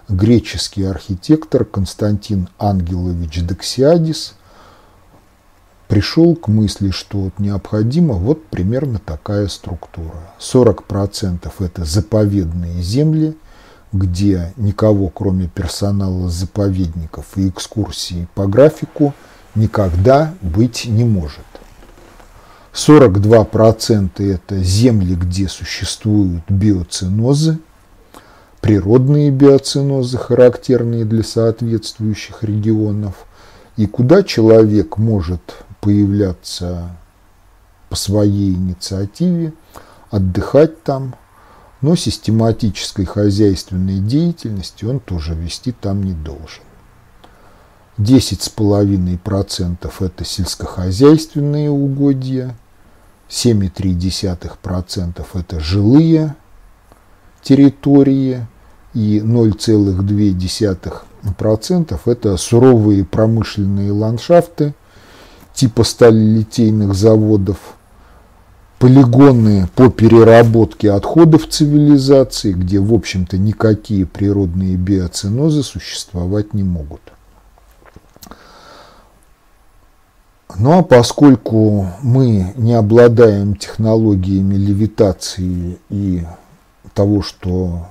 греческий архитектор Константин Ангелович Дексиадис – пришел к мысли, что вот необходима вот примерно такая структура. 40% это заповедные земли, где никого, кроме персонала заповедников и экскурсий по графику, никогда быть не может. 42% это земли, где существуют биоцинозы, природные биоцинозы, характерные для соответствующих регионов, и куда человек может появляться по своей инициативе, отдыхать там, но систематической хозяйственной деятельности он тоже вести там не должен. 10,5% это сельскохозяйственные угодья, 7,3% это жилые территории и 0,2% это суровые промышленные ландшафты – типа сталилитейных заводов, полигоны по переработке отходов цивилизации, где, в общем-то, никакие природные биоцинозы существовать не могут. Ну а поскольку мы не обладаем технологиями левитации и того, что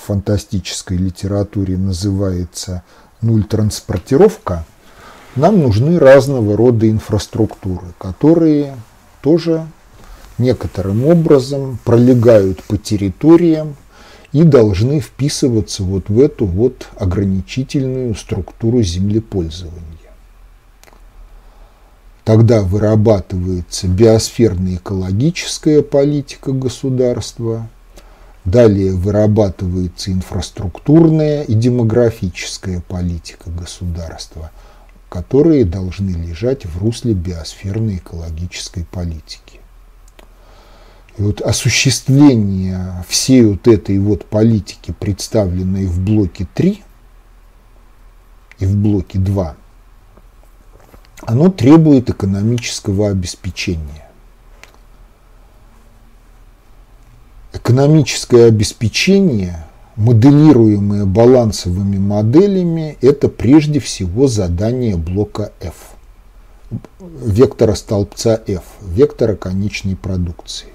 фантастической литературе называется нуль транспортировка – нам нужны разного рода инфраструктуры, которые тоже некоторым образом пролегают по территориям и должны вписываться вот в эту вот ограничительную структуру землепользования. Тогда вырабатывается биосферно-экологическая политика государства, далее вырабатывается инфраструктурная и демографическая политика государства – которые должны лежать в русле биосферной экологической политики. И вот осуществление всей вот этой вот политики, представленной в блоке 3 и в блоке 2, оно требует экономического обеспечения. Экономическое обеспечение, моделируемое балансовыми моделями, это прежде всего задание блока F, вектора столбца F, вектора конечной продукции.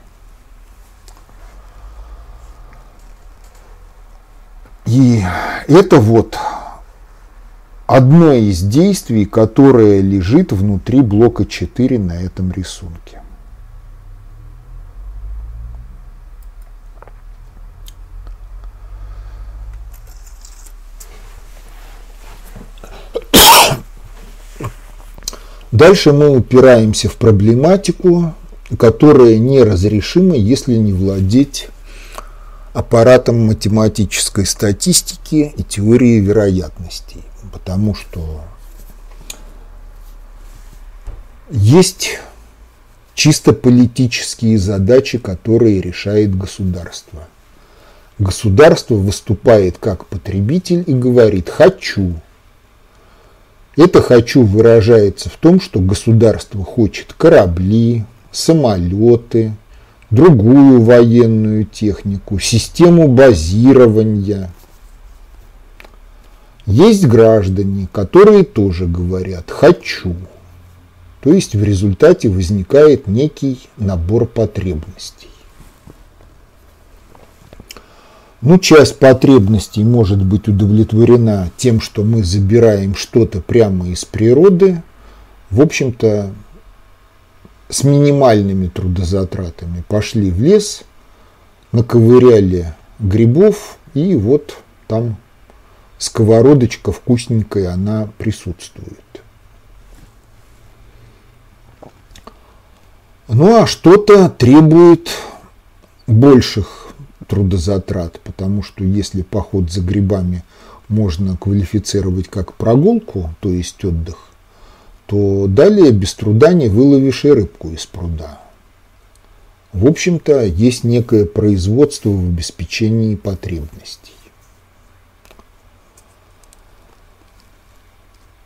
И это вот одно из действий, которое лежит внутри блока 4 на этом рисунке. Дальше мы упираемся в проблематику, которая неразрешима, если не владеть аппаратом математической статистики и теории вероятностей. Потому что есть чисто политические задачи, которые решает государство. Государство выступает как потребитель и говорит «хочу», это «хочу» выражается в том, что государство хочет корабли, самолеты, другую военную технику, систему базирования. Есть граждане, которые тоже говорят «хочу». То есть в результате возникает некий набор потребностей. Ну, часть потребностей может быть удовлетворена тем, что мы забираем что-то прямо из природы, в общем-то, с минимальными трудозатратами. Пошли в лес, наковыряли грибов, и вот там сковородочка вкусненькая, она присутствует. Ну а что-то требует больших трудозатрат, потому что если поход за грибами можно квалифицировать как прогулку, то есть отдых, то далее без труда не выловишь и рыбку из пруда. В общем-то, есть некое производство в обеспечении потребностей.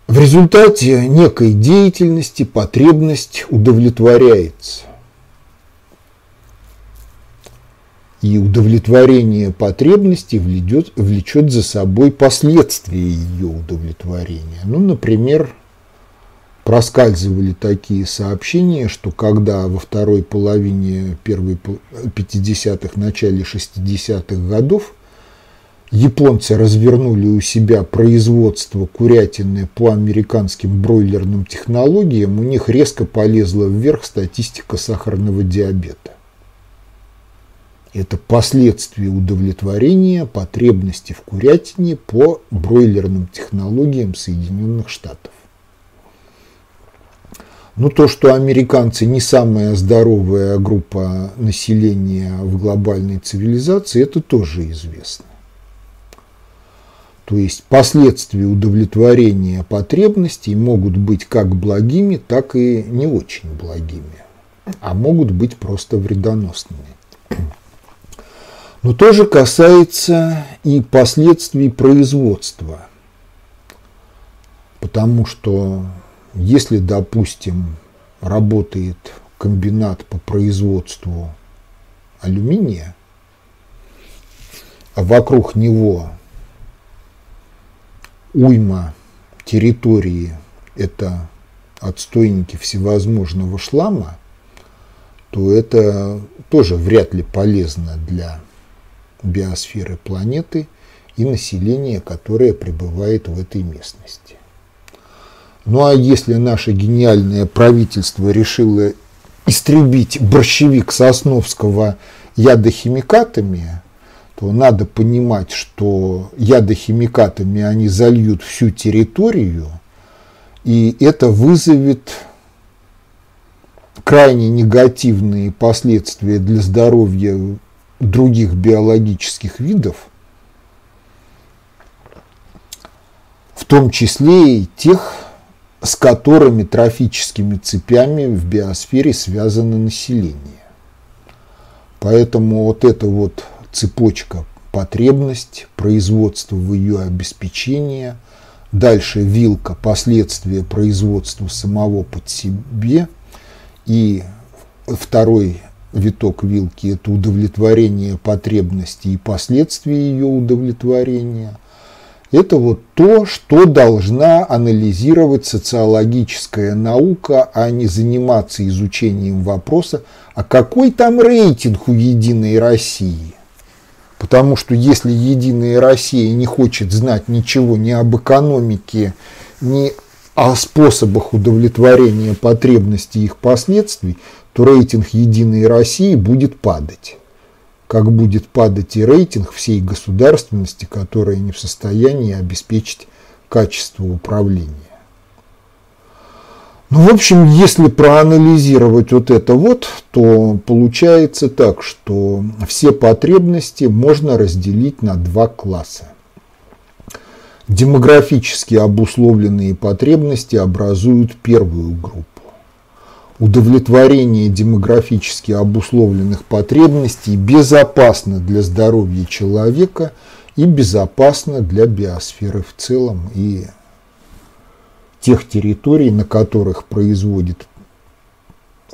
В результате некой деятельности потребность удовлетворяется. И удовлетворение потребностей влечет, влечет за собой последствия ее удовлетворения. Ну, например, проскальзывали такие сообщения, что когда во второй половине первой 50-х, начале 60-х годов японцы развернули у себя производство курятины по американским бройлерным технологиям, у них резко полезла вверх статистика сахарного диабета. Это последствия удовлетворения потребности в курятине по бройлерным технологиям Соединенных Штатов. Ну, то, что американцы не самая здоровая группа населения в глобальной цивилизации, это тоже известно. То есть последствия удовлетворения потребностей могут быть как благими, так и не очень благими, а могут быть просто вредоносными. Но тоже касается и последствий производства. Потому что если, допустим, работает комбинат по производству алюминия, а вокруг него уйма территории – это отстойники всевозможного шлама, то это тоже вряд ли полезно для биосферы планеты и населения, которое пребывает в этой местности. Ну а если наше гениальное правительство решило истребить борщевик Сосновского ядохимикатами, то надо понимать, что ядохимикатами они зальют всю территорию, и это вызовет крайне негативные последствия для здоровья других биологических видов, в том числе и тех, с которыми трофическими цепями в биосфере связано население. Поэтому вот эта вот цепочка потребность, производство в ее обеспечение, дальше вилка, последствия производства самого под себе и второй виток вилки – это удовлетворение потребностей и последствия ее удовлетворения. Это вот то, что должна анализировать социологическая наука, а не заниматься изучением вопроса, а какой там рейтинг у «Единой России». Потому что если Единая Россия не хочет знать ничего ни об экономике, ни о способах удовлетворения потребностей и их последствий, то рейтинг Единой России будет падать. Как будет падать и рейтинг всей государственности, которая не в состоянии обеспечить качество управления. Ну, в общем, если проанализировать вот это вот, то получается так, что все потребности можно разделить на два класса. Демографически обусловленные потребности образуют первую группу. Удовлетворение демографически обусловленных потребностей безопасно для здоровья человека и безопасно для биосферы в целом и тех территорий, на которых производит,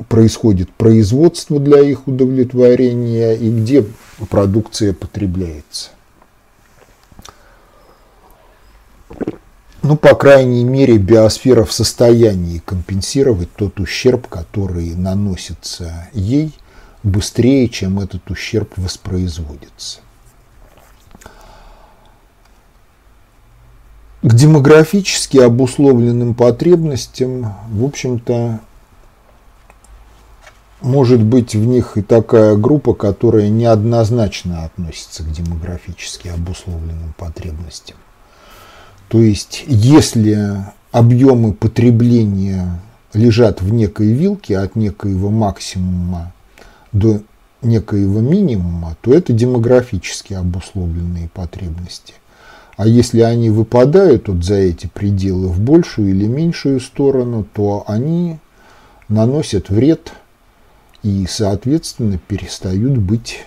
происходит производство для их удовлетворения и где продукция потребляется. Ну, по крайней мере, биосфера в состоянии компенсировать тот ущерб, который наносится ей быстрее, чем этот ущерб воспроизводится. К демографически обусловленным потребностям, в общем-то, может быть в них и такая группа, которая неоднозначно относится к демографически обусловленным потребностям. То есть, если объемы потребления лежат в некой вилке от некоего максимума до некоего минимума, то это демографически обусловленные потребности. А если они выпадают вот за эти пределы в большую или меньшую сторону, то они наносят вред и, соответственно, перестают быть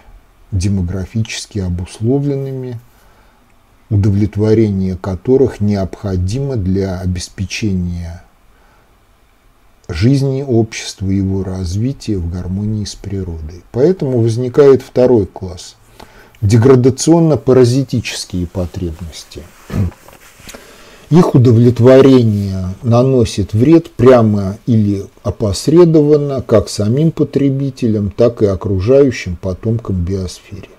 демографически обусловленными, удовлетворение которых необходимо для обеспечения жизни общества, его развития в гармонии с природой. Поэтому возникает второй класс – деградационно-паразитические потребности. Их удовлетворение наносит вред прямо или опосредованно как самим потребителям, так и окружающим потомкам биосфере.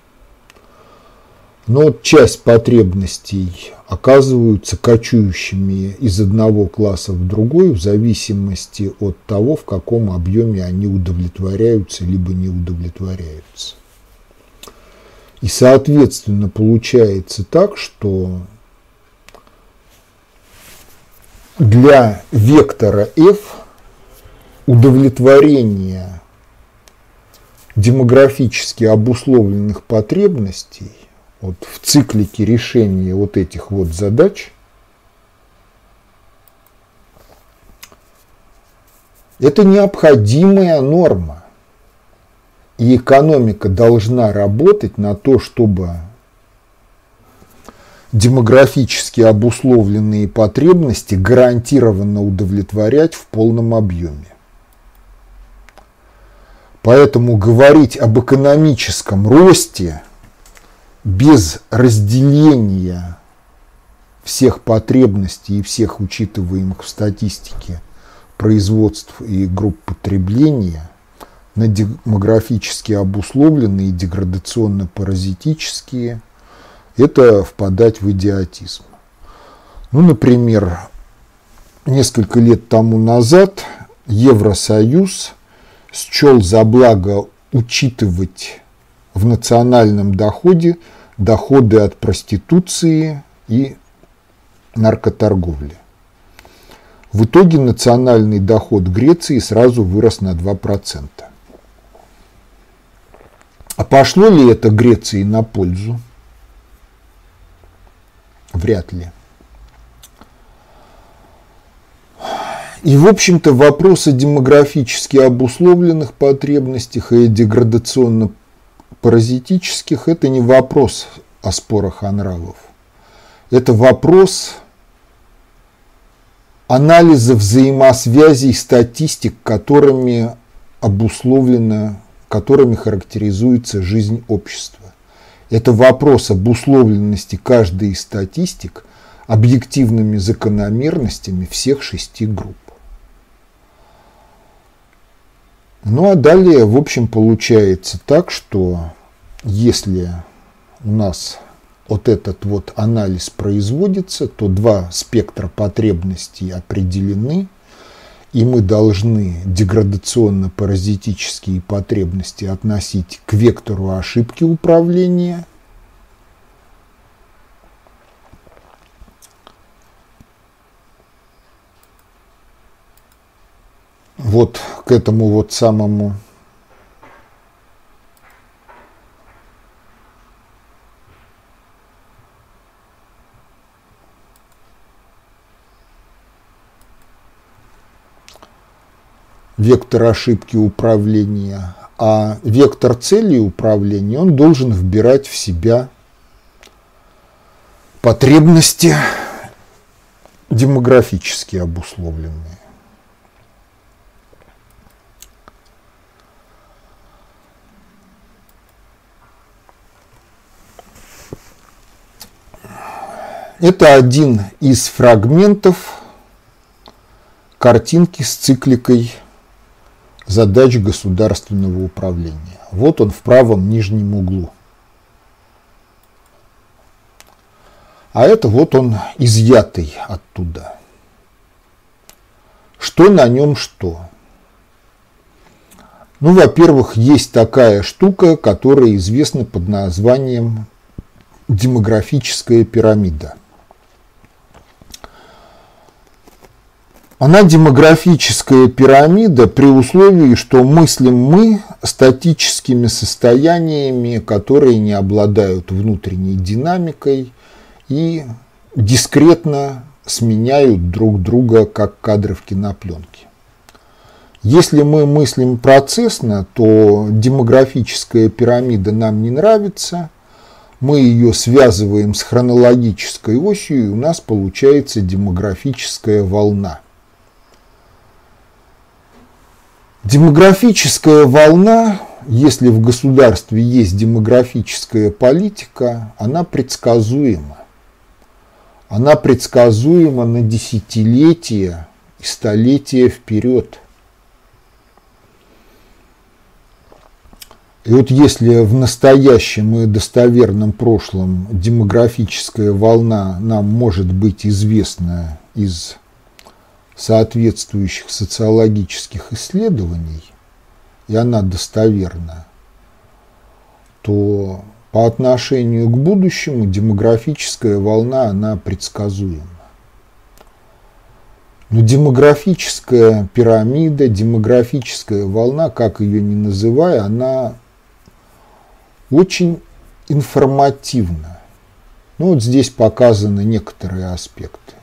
Но часть потребностей оказываются кочующими из одного класса в другой в зависимости от того, в каком объеме они удовлетворяются либо не удовлетворяются. И, соответственно, получается так, что для вектора f удовлетворение демографически обусловленных потребностей вот в циклике решения вот этих вот задач это необходимая норма. И экономика должна работать на то, чтобы демографически обусловленные потребности гарантированно удовлетворять в полном объеме. Поэтому говорить об экономическом росте без разделения всех потребностей и всех учитываемых в статистике производств и групп потребления – на демографически обусловленные и деградационно-паразитические, это впадать в идиотизм. Ну, например, несколько лет тому назад Евросоюз счел за благо учитывать в национальном доходе доходы от проституции и наркоторговли. В итоге национальный доход Греции сразу вырос на 2%. А пошло ли это Греции на пользу? Вряд ли. И, в общем-то, вопрос о демографически обусловленных потребностях и деградационно-паразитических – это не вопрос о спорах о нравов. Это вопрос анализа взаимосвязей статистик, которыми обусловлено которыми характеризуется жизнь общества. Это вопрос обусловленности каждой из статистик объективными закономерностями всех шести групп. Ну а далее, в общем, получается так, что если у нас вот этот вот анализ производится, то два спектра потребностей определены, и мы должны деградационно-паразитические потребности относить к вектору ошибки управления. Вот к этому вот самому вектор ошибки управления, а вектор цели управления, он должен вбирать в себя потребности демографически обусловленные. Это один из фрагментов картинки с цикликой задач государственного управления. Вот он в правом нижнем углу. А это вот он изъятый оттуда. Что на нем что? Ну, во-первых, есть такая штука, которая известна под названием демографическая пирамида – Она демографическая пирамида при условии, что мыслим мы статическими состояниями, которые не обладают внутренней динамикой и дискретно сменяют друг друга, как кадры в кинопленке. Если мы мыслим процессно, то демографическая пирамида нам не нравится, мы ее связываем с хронологической осью, и у нас получается демографическая волна – Демографическая волна, если в государстве есть демографическая политика, она предсказуема. Она предсказуема на десятилетия и столетия вперед. И вот если в настоящем и достоверном прошлом демографическая волна нам может быть известна из соответствующих социологических исследований, и она достоверна, то по отношению к будущему демографическая волна, она предсказуема. Но демографическая пирамида, демографическая волна, как ее ни называй, она очень информативна. Ну вот здесь показаны некоторые аспекты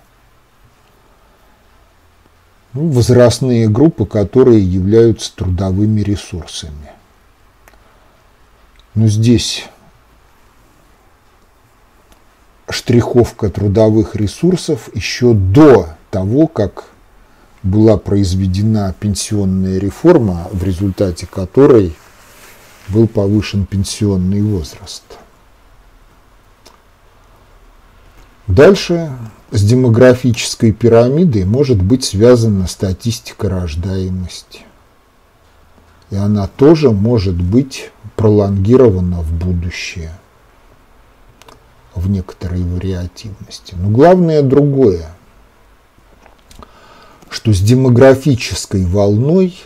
ну, возрастные группы, которые являются трудовыми ресурсами. Но здесь штриховка трудовых ресурсов еще до того, как была произведена пенсионная реформа, в результате которой был повышен пенсионный возраст. Дальше с демографической пирамидой может быть связана статистика рождаемости. И она тоже может быть пролонгирована в будущее в некоторой вариативности. Но главное другое, что с демографической волной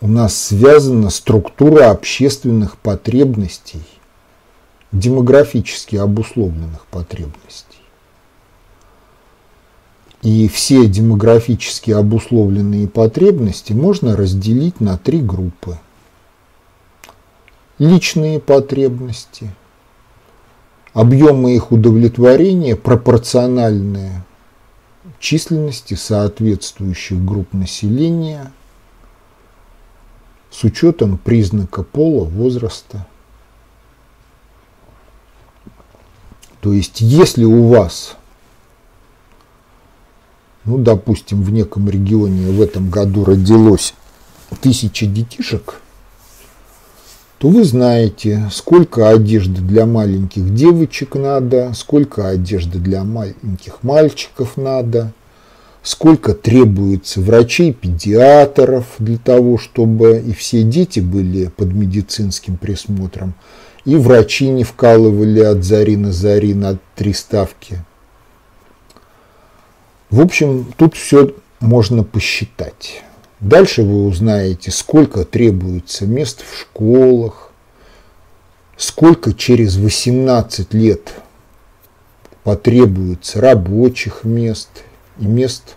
у нас связана структура общественных потребностей, демографически обусловленных потребностей. И все демографически обусловленные потребности можно разделить на три группы. Личные потребности, объемы их удовлетворения пропорциональные численности соответствующих групп населения с учетом признака пола, возраста. То есть, если у вас ну, допустим, в неком регионе в этом году родилось тысяча детишек, то вы знаете, сколько одежды для маленьких девочек надо, сколько одежды для маленьких мальчиков надо, сколько требуется врачей-педиатров для того, чтобы и все дети были под медицинским присмотром, и врачи не вкалывали от зари на зари на три ставки. В общем, тут все можно посчитать. Дальше вы узнаете, сколько требуется мест в школах, сколько через 18 лет потребуется рабочих мест и мест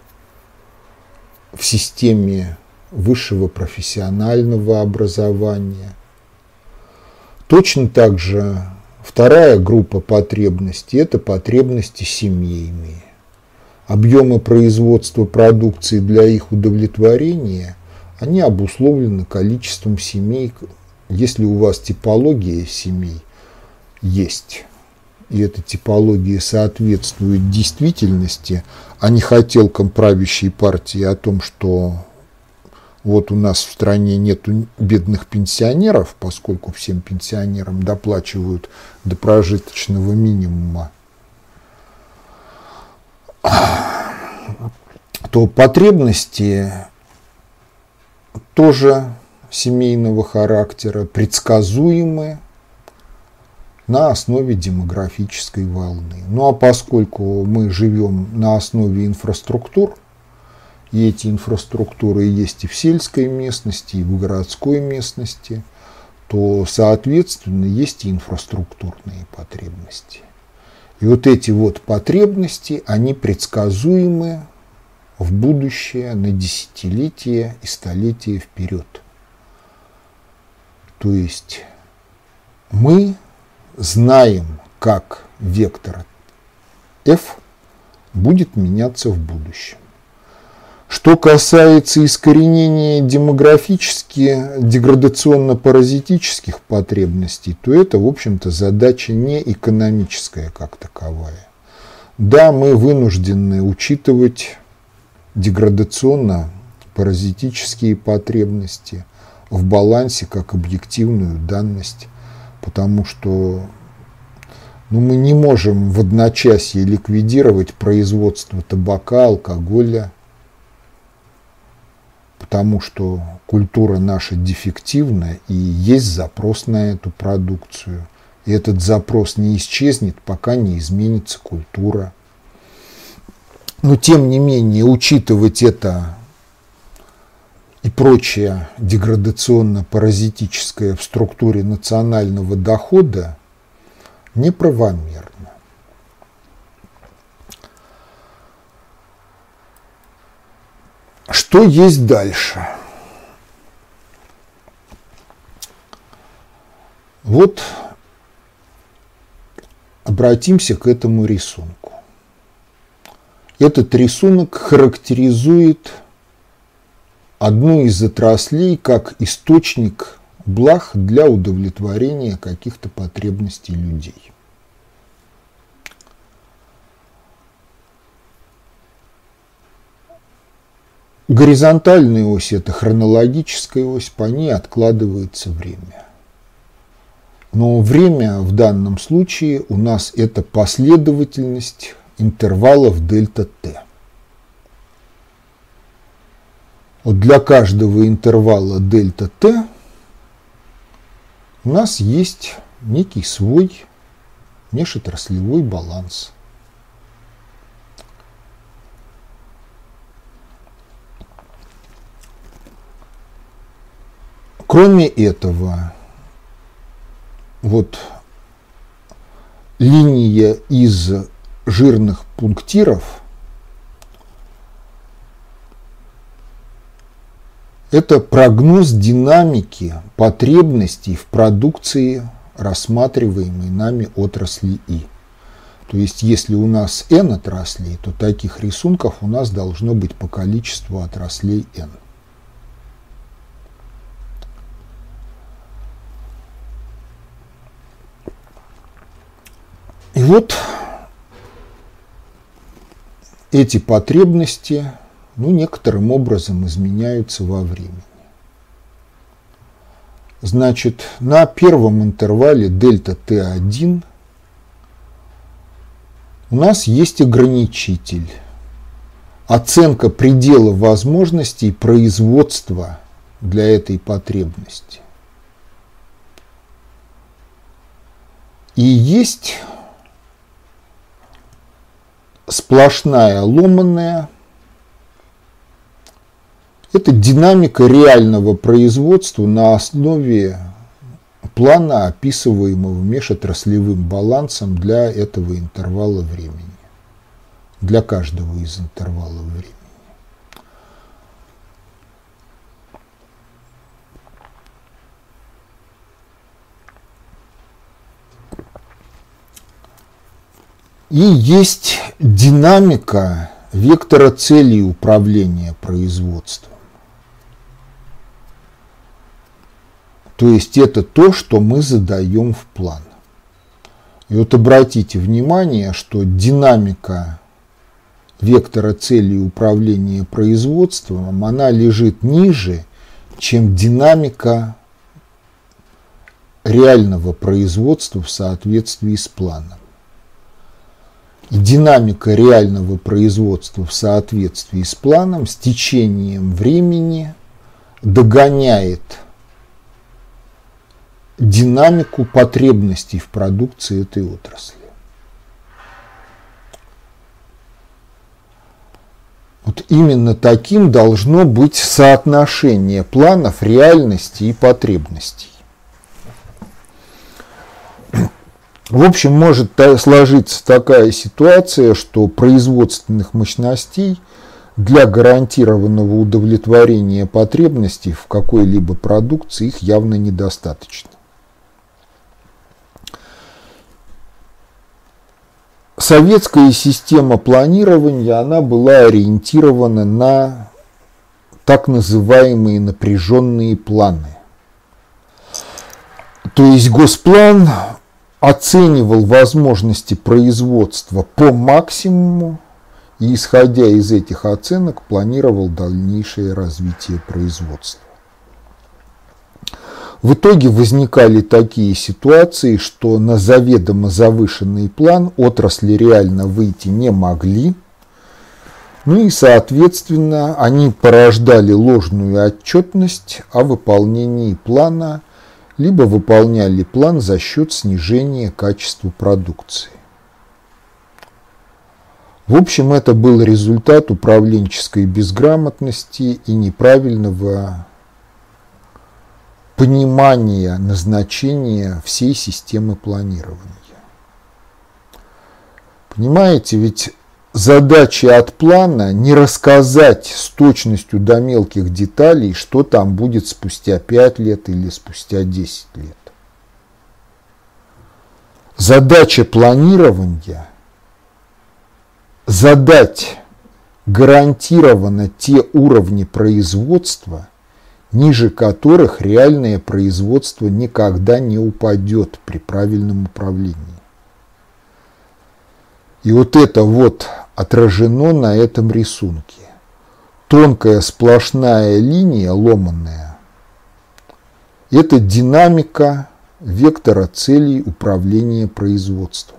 в системе высшего профессионального образования. Точно так же вторая группа потребностей – это потребности семейные объемы производства продукции для их удовлетворения, они обусловлены количеством семей. Если у вас типология семей есть, и эта типология соответствует действительности, а не хотелкам правящей партии о том, что вот у нас в стране нет бедных пенсионеров, поскольку всем пенсионерам доплачивают до прожиточного минимума, то потребности тоже семейного характера, предсказуемые на основе демографической волны. Ну а поскольку мы живем на основе инфраструктур, и эти инфраструктуры есть и в сельской местности, и в городской местности, то, соответственно, есть и инфраструктурные потребности. И вот эти вот потребности, они предсказуемы в будущее на десятилетия и столетия вперед. То есть мы знаем, как вектор f будет меняться в будущем. Что касается искоренения демографически деградационно-паразитических потребностей, то это, в общем-то, задача не экономическая как таковая. Да, мы вынуждены учитывать деградационно-паразитические потребности в балансе как объективную данность, потому что ну, мы не можем в одночасье ликвидировать производство табака, алкоголя, потому что культура наша дефективна и есть запрос на эту продукцию. И этот запрос не исчезнет, пока не изменится культура. Но тем не менее, учитывать это и прочее деградационно-паразитическое в структуре национального дохода неправомерно. Что есть дальше? Вот обратимся к этому рисунку. Этот рисунок характеризует одну из отраслей как источник благ для удовлетворения каких-то потребностей людей. Горизонтальная ось – это хронологическая ось, по ней откладывается время. Но время в данном случае у нас это последовательность интервалов дельта t. Вот для каждого интервала дельта t у нас есть некий свой межотраслевой баланс – Кроме этого, вот линия из жирных пунктиров – это прогноз динамики потребностей в продукции рассматриваемой нами отрасли И. То есть, если у нас N отраслей, то таких рисунков у нас должно быть по количеству отраслей N. И вот эти потребности ну, некоторым образом изменяются во времени. Значит, на первом интервале дельта Т1 у нас есть ограничитель. Оценка предела возможностей производства для этой потребности. И есть сплошная ломаная. Это динамика реального производства на основе плана, описываемого межотраслевым балансом для этого интервала времени, для каждого из интервалов времени. И есть динамика вектора целей управления производством. То есть это то, что мы задаем в план. И вот обратите внимание, что динамика вектора целей управления производством, она лежит ниже, чем динамика реального производства в соответствии с планом динамика реального производства в соответствии с планом с течением времени догоняет динамику потребностей в продукции этой отрасли. Вот именно таким должно быть соотношение планов реальности и потребностей. В общем, может сложиться такая ситуация, что производственных мощностей для гарантированного удовлетворения потребностей в какой-либо продукции их явно недостаточно. Советская система планирования, она была ориентирована на так называемые напряженные планы. То есть госплан оценивал возможности производства по максимуму и, исходя из этих оценок, планировал дальнейшее развитие производства. В итоге возникали такие ситуации, что на заведомо завышенный план отрасли реально выйти не могли, ну и, соответственно, они порождали ложную отчетность о выполнении плана либо выполняли план за счет снижения качества продукции. В общем, это был результат управленческой безграмотности и неправильного понимания назначения всей системы планирования. Понимаете, ведь задача от плана не рассказать с точностью до мелких деталей, что там будет спустя 5 лет или спустя 10 лет. Задача планирования – задать гарантированно те уровни производства, ниже которых реальное производство никогда не упадет при правильном управлении. И вот это вот отражено на этом рисунке. Тонкая сплошная линия, ломанная, это динамика вектора целей управления производством.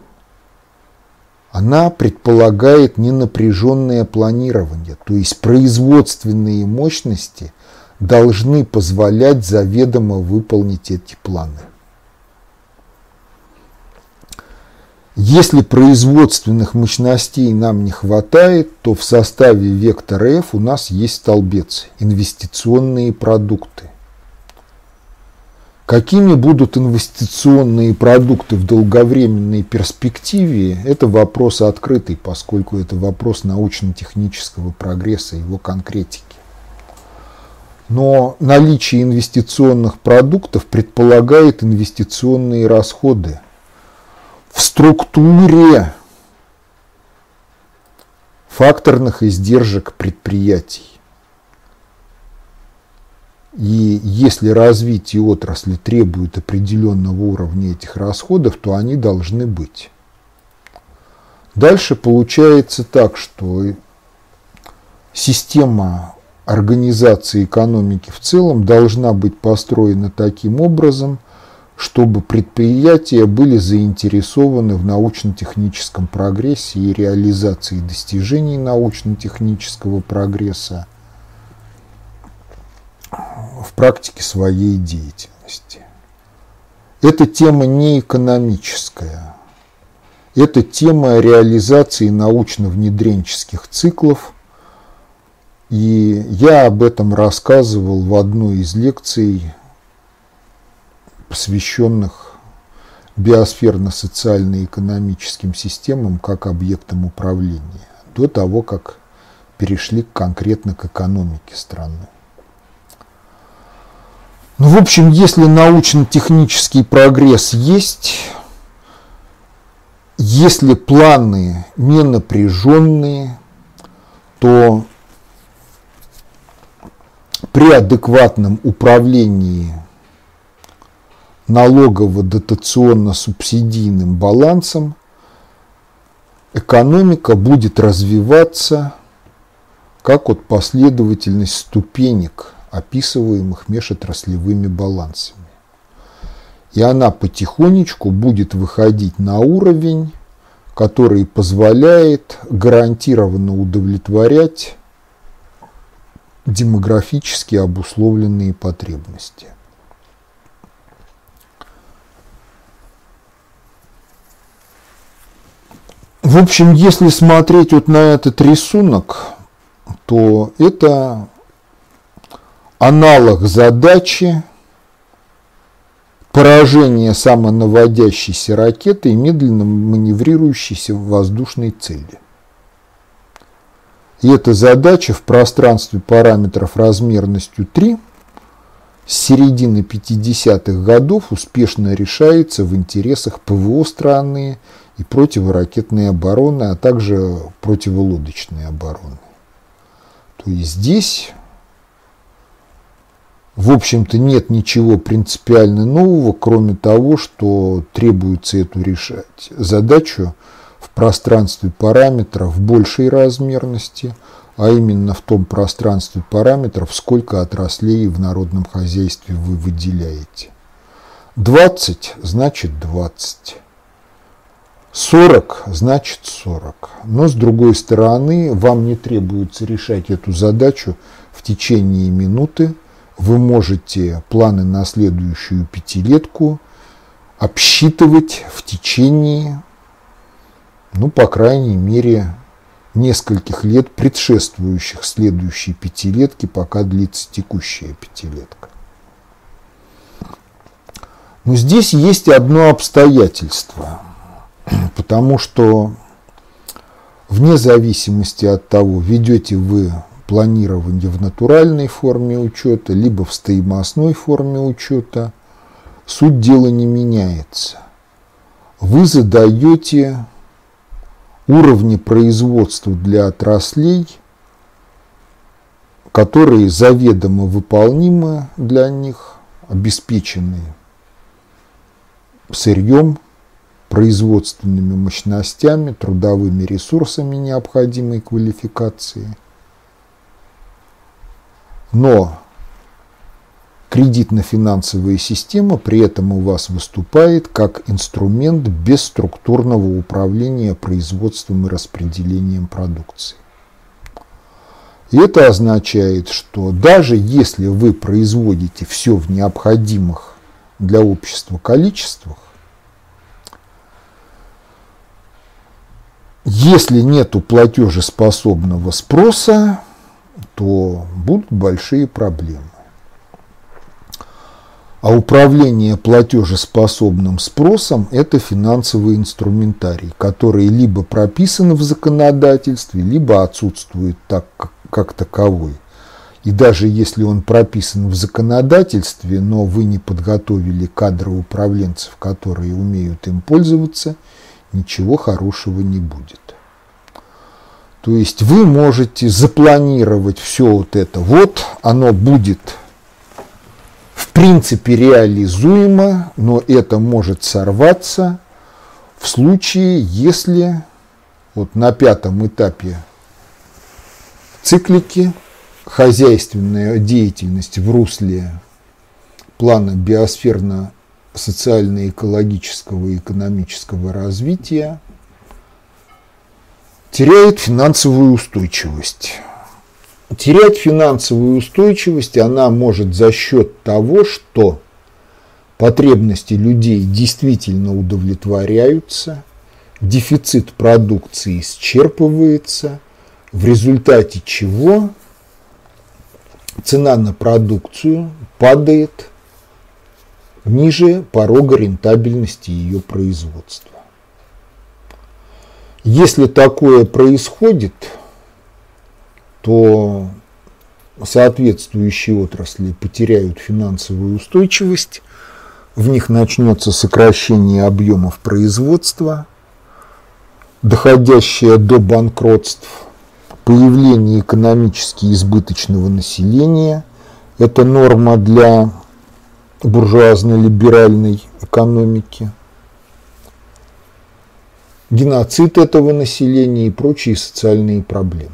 Она предполагает ненапряженное планирование, то есть производственные мощности должны позволять заведомо выполнить эти планы. Если производственных мощностей нам не хватает, то в составе вектора F у нас есть столбец – инвестиционные продукты. Какими будут инвестиционные продукты в долговременной перспективе, это вопрос открытый, поскольку это вопрос научно-технического прогресса, его конкретики. Но наличие инвестиционных продуктов предполагает инвестиционные расходы – в структуре факторных издержек предприятий. И если развитие отрасли требует определенного уровня этих расходов, то они должны быть. Дальше получается так, что система организации экономики в целом должна быть построена таким образом, чтобы предприятия были заинтересованы в научно-техническом прогрессе и реализации достижений научно-технического прогресса в практике своей деятельности. Эта тема не экономическая. Это тема реализации научно-внедренческих циклов. И я об этом рассказывал в одной из лекций, посвященных биосферно-социально-экономическим системам как объектам управления, до того, как перешли конкретно к экономике страны. Ну, в общем, если научно-технический прогресс есть, если планы не напряженные, то при адекватном управлении налогово-дотационно-субсидийным балансом экономика будет развиваться как вот последовательность ступенек – описываемых межотраслевыми балансами. И она потихонечку будет выходить на уровень, который позволяет гарантированно удовлетворять демографически обусловленные потребности. В общем, если смотреть вот на этот рисунок, то это аналог задачи поражения самонаводящейся ракеты и медленно маневрирующейся в воздушной цели. И эта задача в пространстве параметров размерностью 3 с середины 50-х годов успешно решается в интересах ПВО страны и противоракетной обороны, а также противолодочной обороны. То есть здесь в общем-то, нет ничего принципиально нового, кроме того, что требуется эту решать задачу в пространстве параметров большей размерности, а именно в том пространстве параметров, сколько отраслей в народном хозяйстве вы выделяете. 20 значит 20. 40 значит 40. Но с другой стороны, вам не требуется решать эту задачу в течение минуты, вы можете планы на следующую пятилетку обсчитывать в течение, ну, по крайней мере, нескольких лет, предшествующих следующей пятилетке, пока длится текущая пятилетка. Но здесь есть одно обстоятельство, потому что вне зависимости от того, ведете вы планирование в натуральной форме учета, либо в стоимостной форме учета, суть дела не меняется. Вы задаете уровни производства для отраслей, которые заведомо выполнимы для них, обеспечены сырьем, производственными мощностями, трудовыми ресурсами необходимой квалификации – но кредитно-финансовая система при этом у вас выступает как инструмент бесструктурного управления производством и распределением продукции. И это означает, что даже если вы производите все в необходимых для общества количествах, если нет платежеспособного спроса, то будут большие проблемы. А управление платежеспособным спросом – это финансовый инструментарий, который либо прописан в законодательстве, либо отсутствует так, как, таковой. И даже если он прописан в законодательстве, но вы не подготовили кадры управленцев, которые умеют им пользоваться, ничего хорошего не будет. То есть вы можете запланировать все вот это. Вот оно будет в принципе реализуемо, но это может сорваться в случае, если вот на пятом этапе циклики хозяйственная деятельность в русле плана биосферно-социально-экологического и экономического развития теряет финансовую устойчивость. Терять финансовую устойчивость она может за счет того, что потребности людей действительно удовлетворяются, дефицит продукции исчерпывается, в результате чего цена на продукцию падает ниже порога рентабельности ее производства. Если такое происходит, то соответствующие отрасли потеряют финансовую устойчивость, в них начнется сокращение объемов производства, доходящее до банкротств, появление экономически избыточного населения. Это норма для буржуазно-либеральной экономики. Геноцид этого населения и прочие социальные проблемы.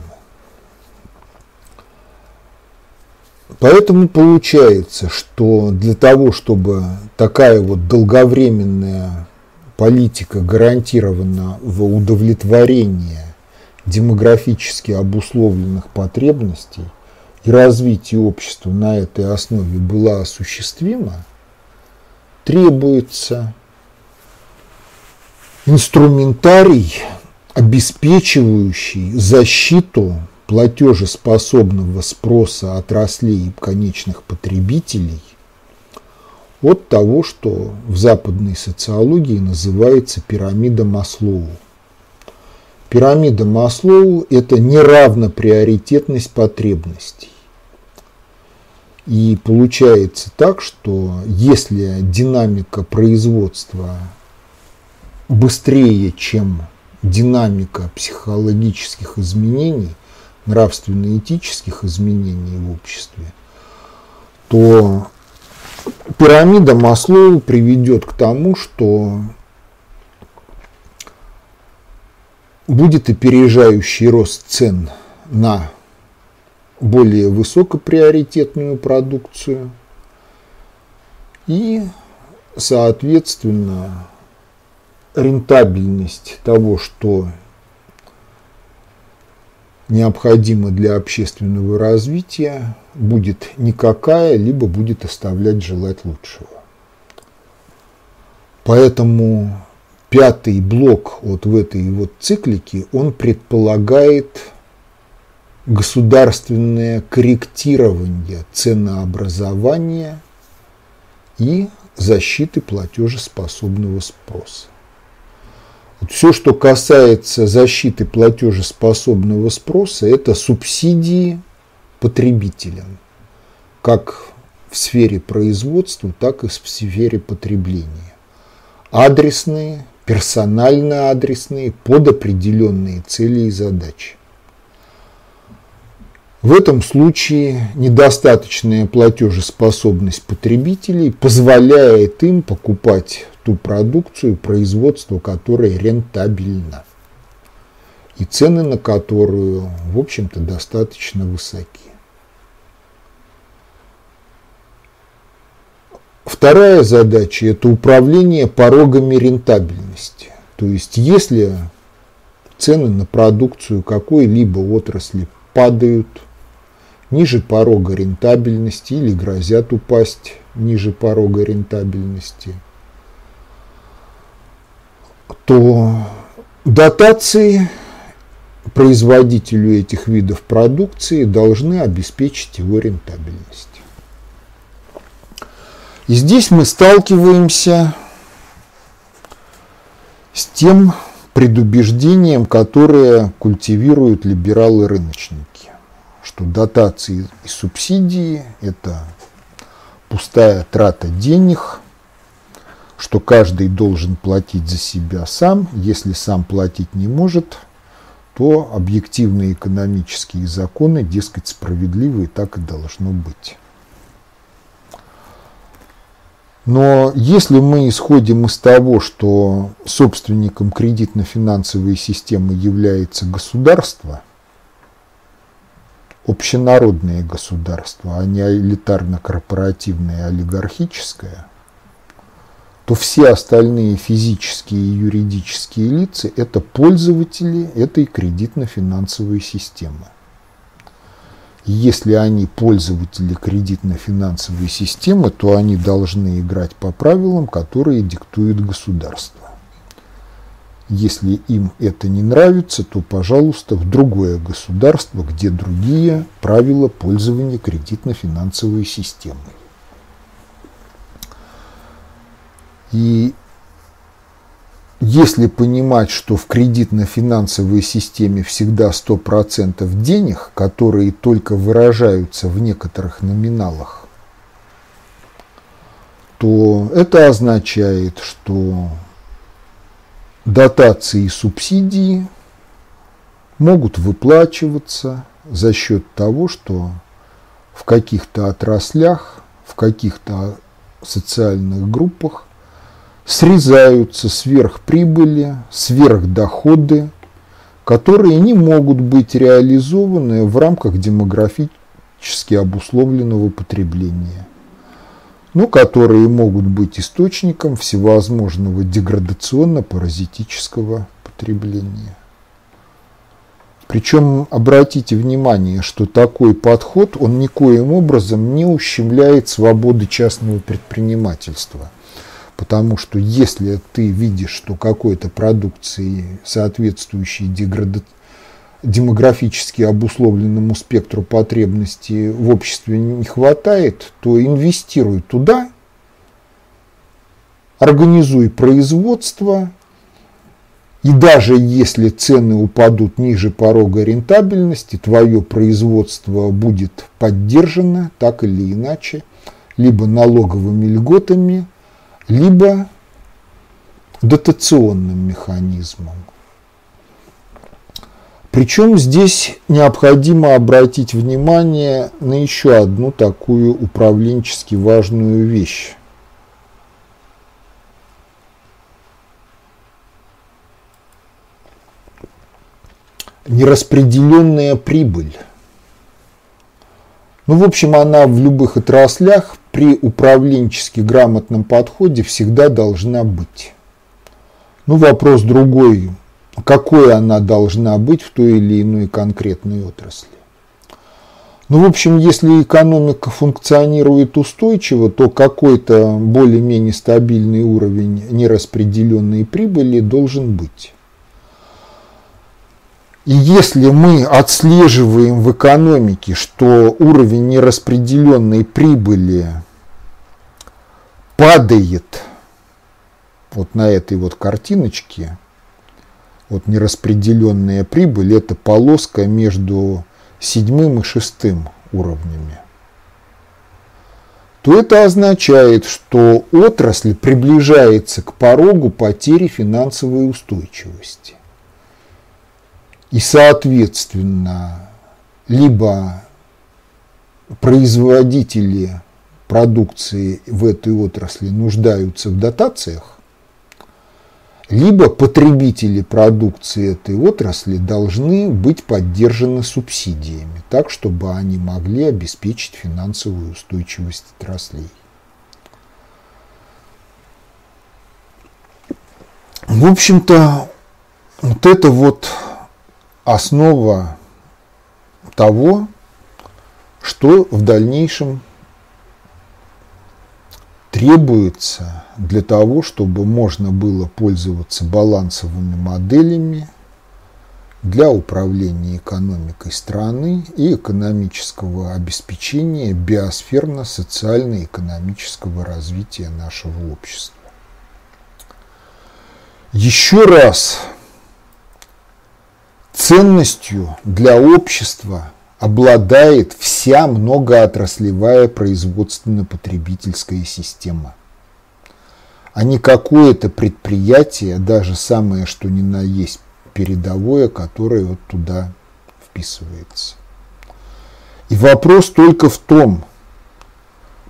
Поэтому получается, что для того, чтобы такая вот долговременная политика гарантирована в удовлетворение демографически обусловленных потребностей и развитие общества на этой основе была осуществима, требуется инструментарий, обеспечивающий защиту платежеспособного спроса отраслей и конечных потребителей от того, что в западной социологии называется пирамида Маслоу. Пирамида Маслоу – это неравноприоритетность потребностей. И получается так, что если динамика производства быстрее, чем динамика психологических изменений – нравственно-этических изменений в обществе, то пирамида Маслоу приведет к тому, что будет опережающий рост цен на более высокоприоритетную продукцию и, соответственно, рентабельность того, что необходима для общественного развития, будет никакая, либо будет оставлять желать лучшего. Поэтому пятый блок вот в этой вот циклике, он предполагает государственное корректирование ценообразования и защиты платежеспособного спроса. Вот все, что касается защиты платежеспособного спроса, это субсидии потребителям, как в сфере производства, так и в сфере потребления. Адресные, персонально адресные, под определенные цели и задачи. В этом случае недостаточная платежеспособность потребителей позволяет им покупать ту продукцию, производство которой рентабельно. И цены на которую, в общем-то, достаточно высоки. Вторая задача – это управление порогами рентабельности. То есть, если цены на продукцию какой-либо отрасли падают ниже порога рентабельности или грозят упасть ниже порога рентабельности – то дотации производителю этих видов продукции должны обеспечить его рентабельность. И здесь мы сталкиваемся с тем предубеждением, которое культивируют либералы-рыночники, что дотации и субсидии – это пустая трата денег – что каждый должен платить за себя сам. Если сам платить не может, то объективные экономические законы, дескать, справедливые, так и должно быть. Но если мы исходим из того, что собственником кредитно-финансовой системы является государство, общенародное государство, а не элитарно-корпоративное олигархическое, то все остальные физические и юридические лица – это пользователи этой кредитно-финансовой системы. Если они пользователи кредитно-финансовой системы, то они должны играть по правилам, которые диктует государство. Если им это не нравится, то, пожалуйста, в другое государство, где другие правила пользования кредитно-финансовой системой. И если понимать, что в кредитно-финансовой системе всегда 100% денег, которые только выражаются в некоторых номиналах, то это означает, что дотации и субсидии могут выплачиваться за счет того, что в каких-то отраслях, в каких-то социальных группах срезаются сверхприбыли, сверхдоходы, которые не могут быть реализованы в рамках демографически обусловленного потребления, но которые могут быть источником всевозможного деградационно-паразитического потребления. Причем обратите внимание, что такой подход, он никоим образом не ущемляет свободы частного предпринимательства – Потому что если ты видишь, что какой-то продукции, соответствующей деграда... демографически обусловленному спектру потребностей в обществе не хватает, то инвестируй туда, организуй производство, и даже если цены упадут ниже порога рентабельности, твое производство будет поддержано так или иначе, либо налоговыми льготами, либо дотационным механизмом. Причем здесь необходимо обратить внимание на еще одну такую управленчески важную вещь. Нераспределенная прибыль. Ну, в общем, она в любых отраслях при управленчески грамотном подходе всегда должна быть. Ну, вопрос другой, какой она должна быть в той или иной конкретной отрасли. Ну, в общем, если экономика функционирует устойчиво, то какой-то более-менее стабильный уровень нераспределенной прибыли должен быть. И если мы отслеживаем в экономике, что уровень нераспределенной прибыли падает вот на этой вот картиночке, вот нераспределенная прибыль, это полоска между седьмым и шестым уровнями, то это означает, что отрасль приближается к порогу потери финансовой устойчивости. И, соответственно, либо производители продукции в этой отрасли нуждаются в дотациях, либо потребители продукции этой отрасли должны быть поддержаны субсидиями, так, чтобы они могли обеспечить финансовую устойчивость отраслей. В общем-то, вот это вот основа того, что в дальнейшем требуется для того, чтобы можно было пользоваться балансовыми моделями для управления экономикой страны и экономического обеспечения биосферно-социально-экономического развития нашего общества. Еще раз, ценностью для общества – обладает вся многоотраслевая производственно-потребительская система. А не какое-то предприятие, даже самое что ни на есть передовое, которое вот туда вписывается. И вопрос только в том,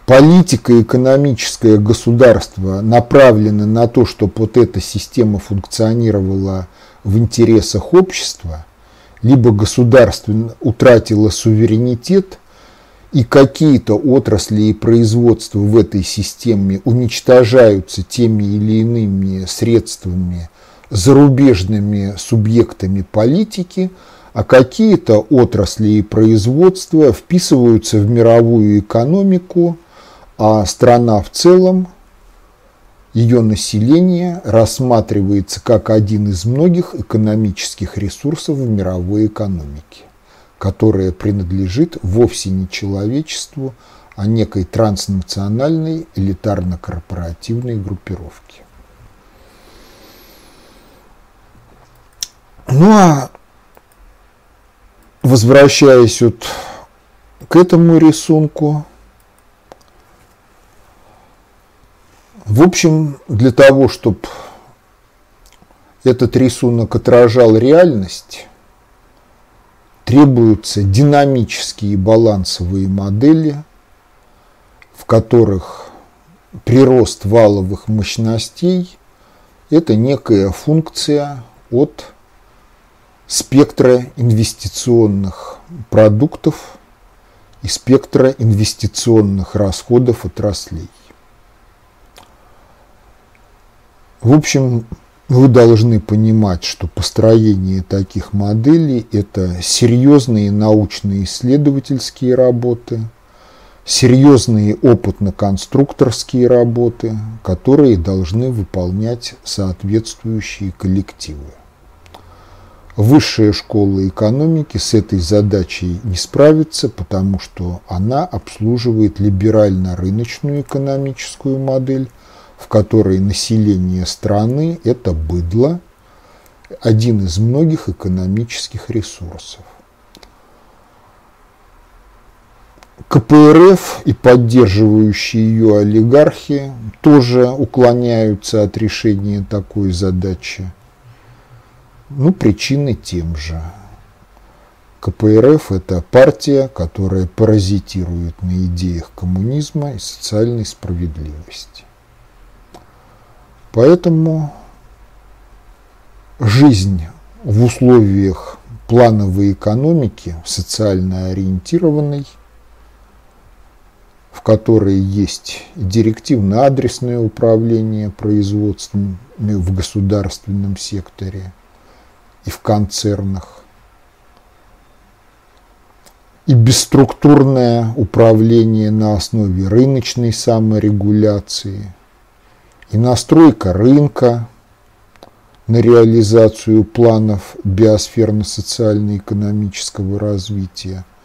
политика экономическое государства направлена на то, чтобы вот эта система функционировала в интересах общества – либо государство утратило суверенитет, и какие-то отрасли и производства в этой системе уничтожаются теми или иными средствами, зарубежными субъектами политики, а какие-то отрасли и производства вписываются в мировую экономику, а страна в целом, ее население рассматривается как один из многих экономических ресурсов в мировой экономике, которая принадлежит вовсе не человечеству, а некой транснациональной элитарно-корпоративной группировке. Ну а возвращаясь вот к этому рисунку, в общем, для того, чтобы этот рисунок отражал реальность, требуются динамические балансовые модели, в которых прирост валовых мощностей – это некая функция от спектра инвестиционных продуктов и спектра инвестиционных расходов отраслей. В общем, вы должны понимать, что построение таких моделей – это серьезные научно-исследовательские работы, серьезные опытно-конструкторские работы, которые должны выполнять соответствующие коллективы. Высшая школа экономики с этой задачей не справится, потому что она обслуживает либерально-рыночную экономическую модель, в которой население страны – это быдло, один из многих экономических ресурсов. КПРФ и поддерживающие ее олигархи тоже уклоняются от решения такой задачи. Ну, причины тем же. КПРФ – это партия, которая паразитирует на идеях коммунизма и социальной справедливости. Поэтому жизнь в условиях плановой экономики, социально ориентированной, в которой есть директивно-адресное управление производством в государственном секторе – и в концернах. И бесструктурное управление на основе рыночной саморегуляции, и настройка рынка на реализацию планов биосферно-социально-экономического развития –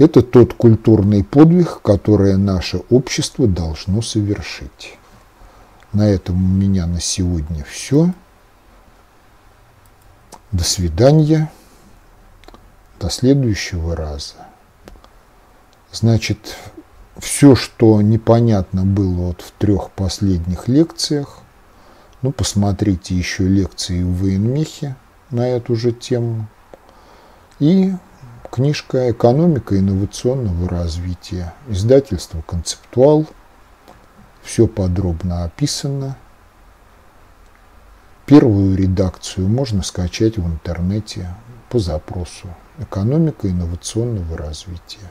это тот культурный подвиг, который наше общество должно совершить. На этом у меня на сегодня все. До свидания. До следующего раза. Значит, все, что непонятно было вот в трех последних лекциях, ну, посмотрите еще лекции в военмехе на эту же тему. И книжка «Экономика инновационного развития», издательство «Концептуал». Все подробно описано – Первую редакцию можно скачать в интернете по запросу «Экономика инновационного развития».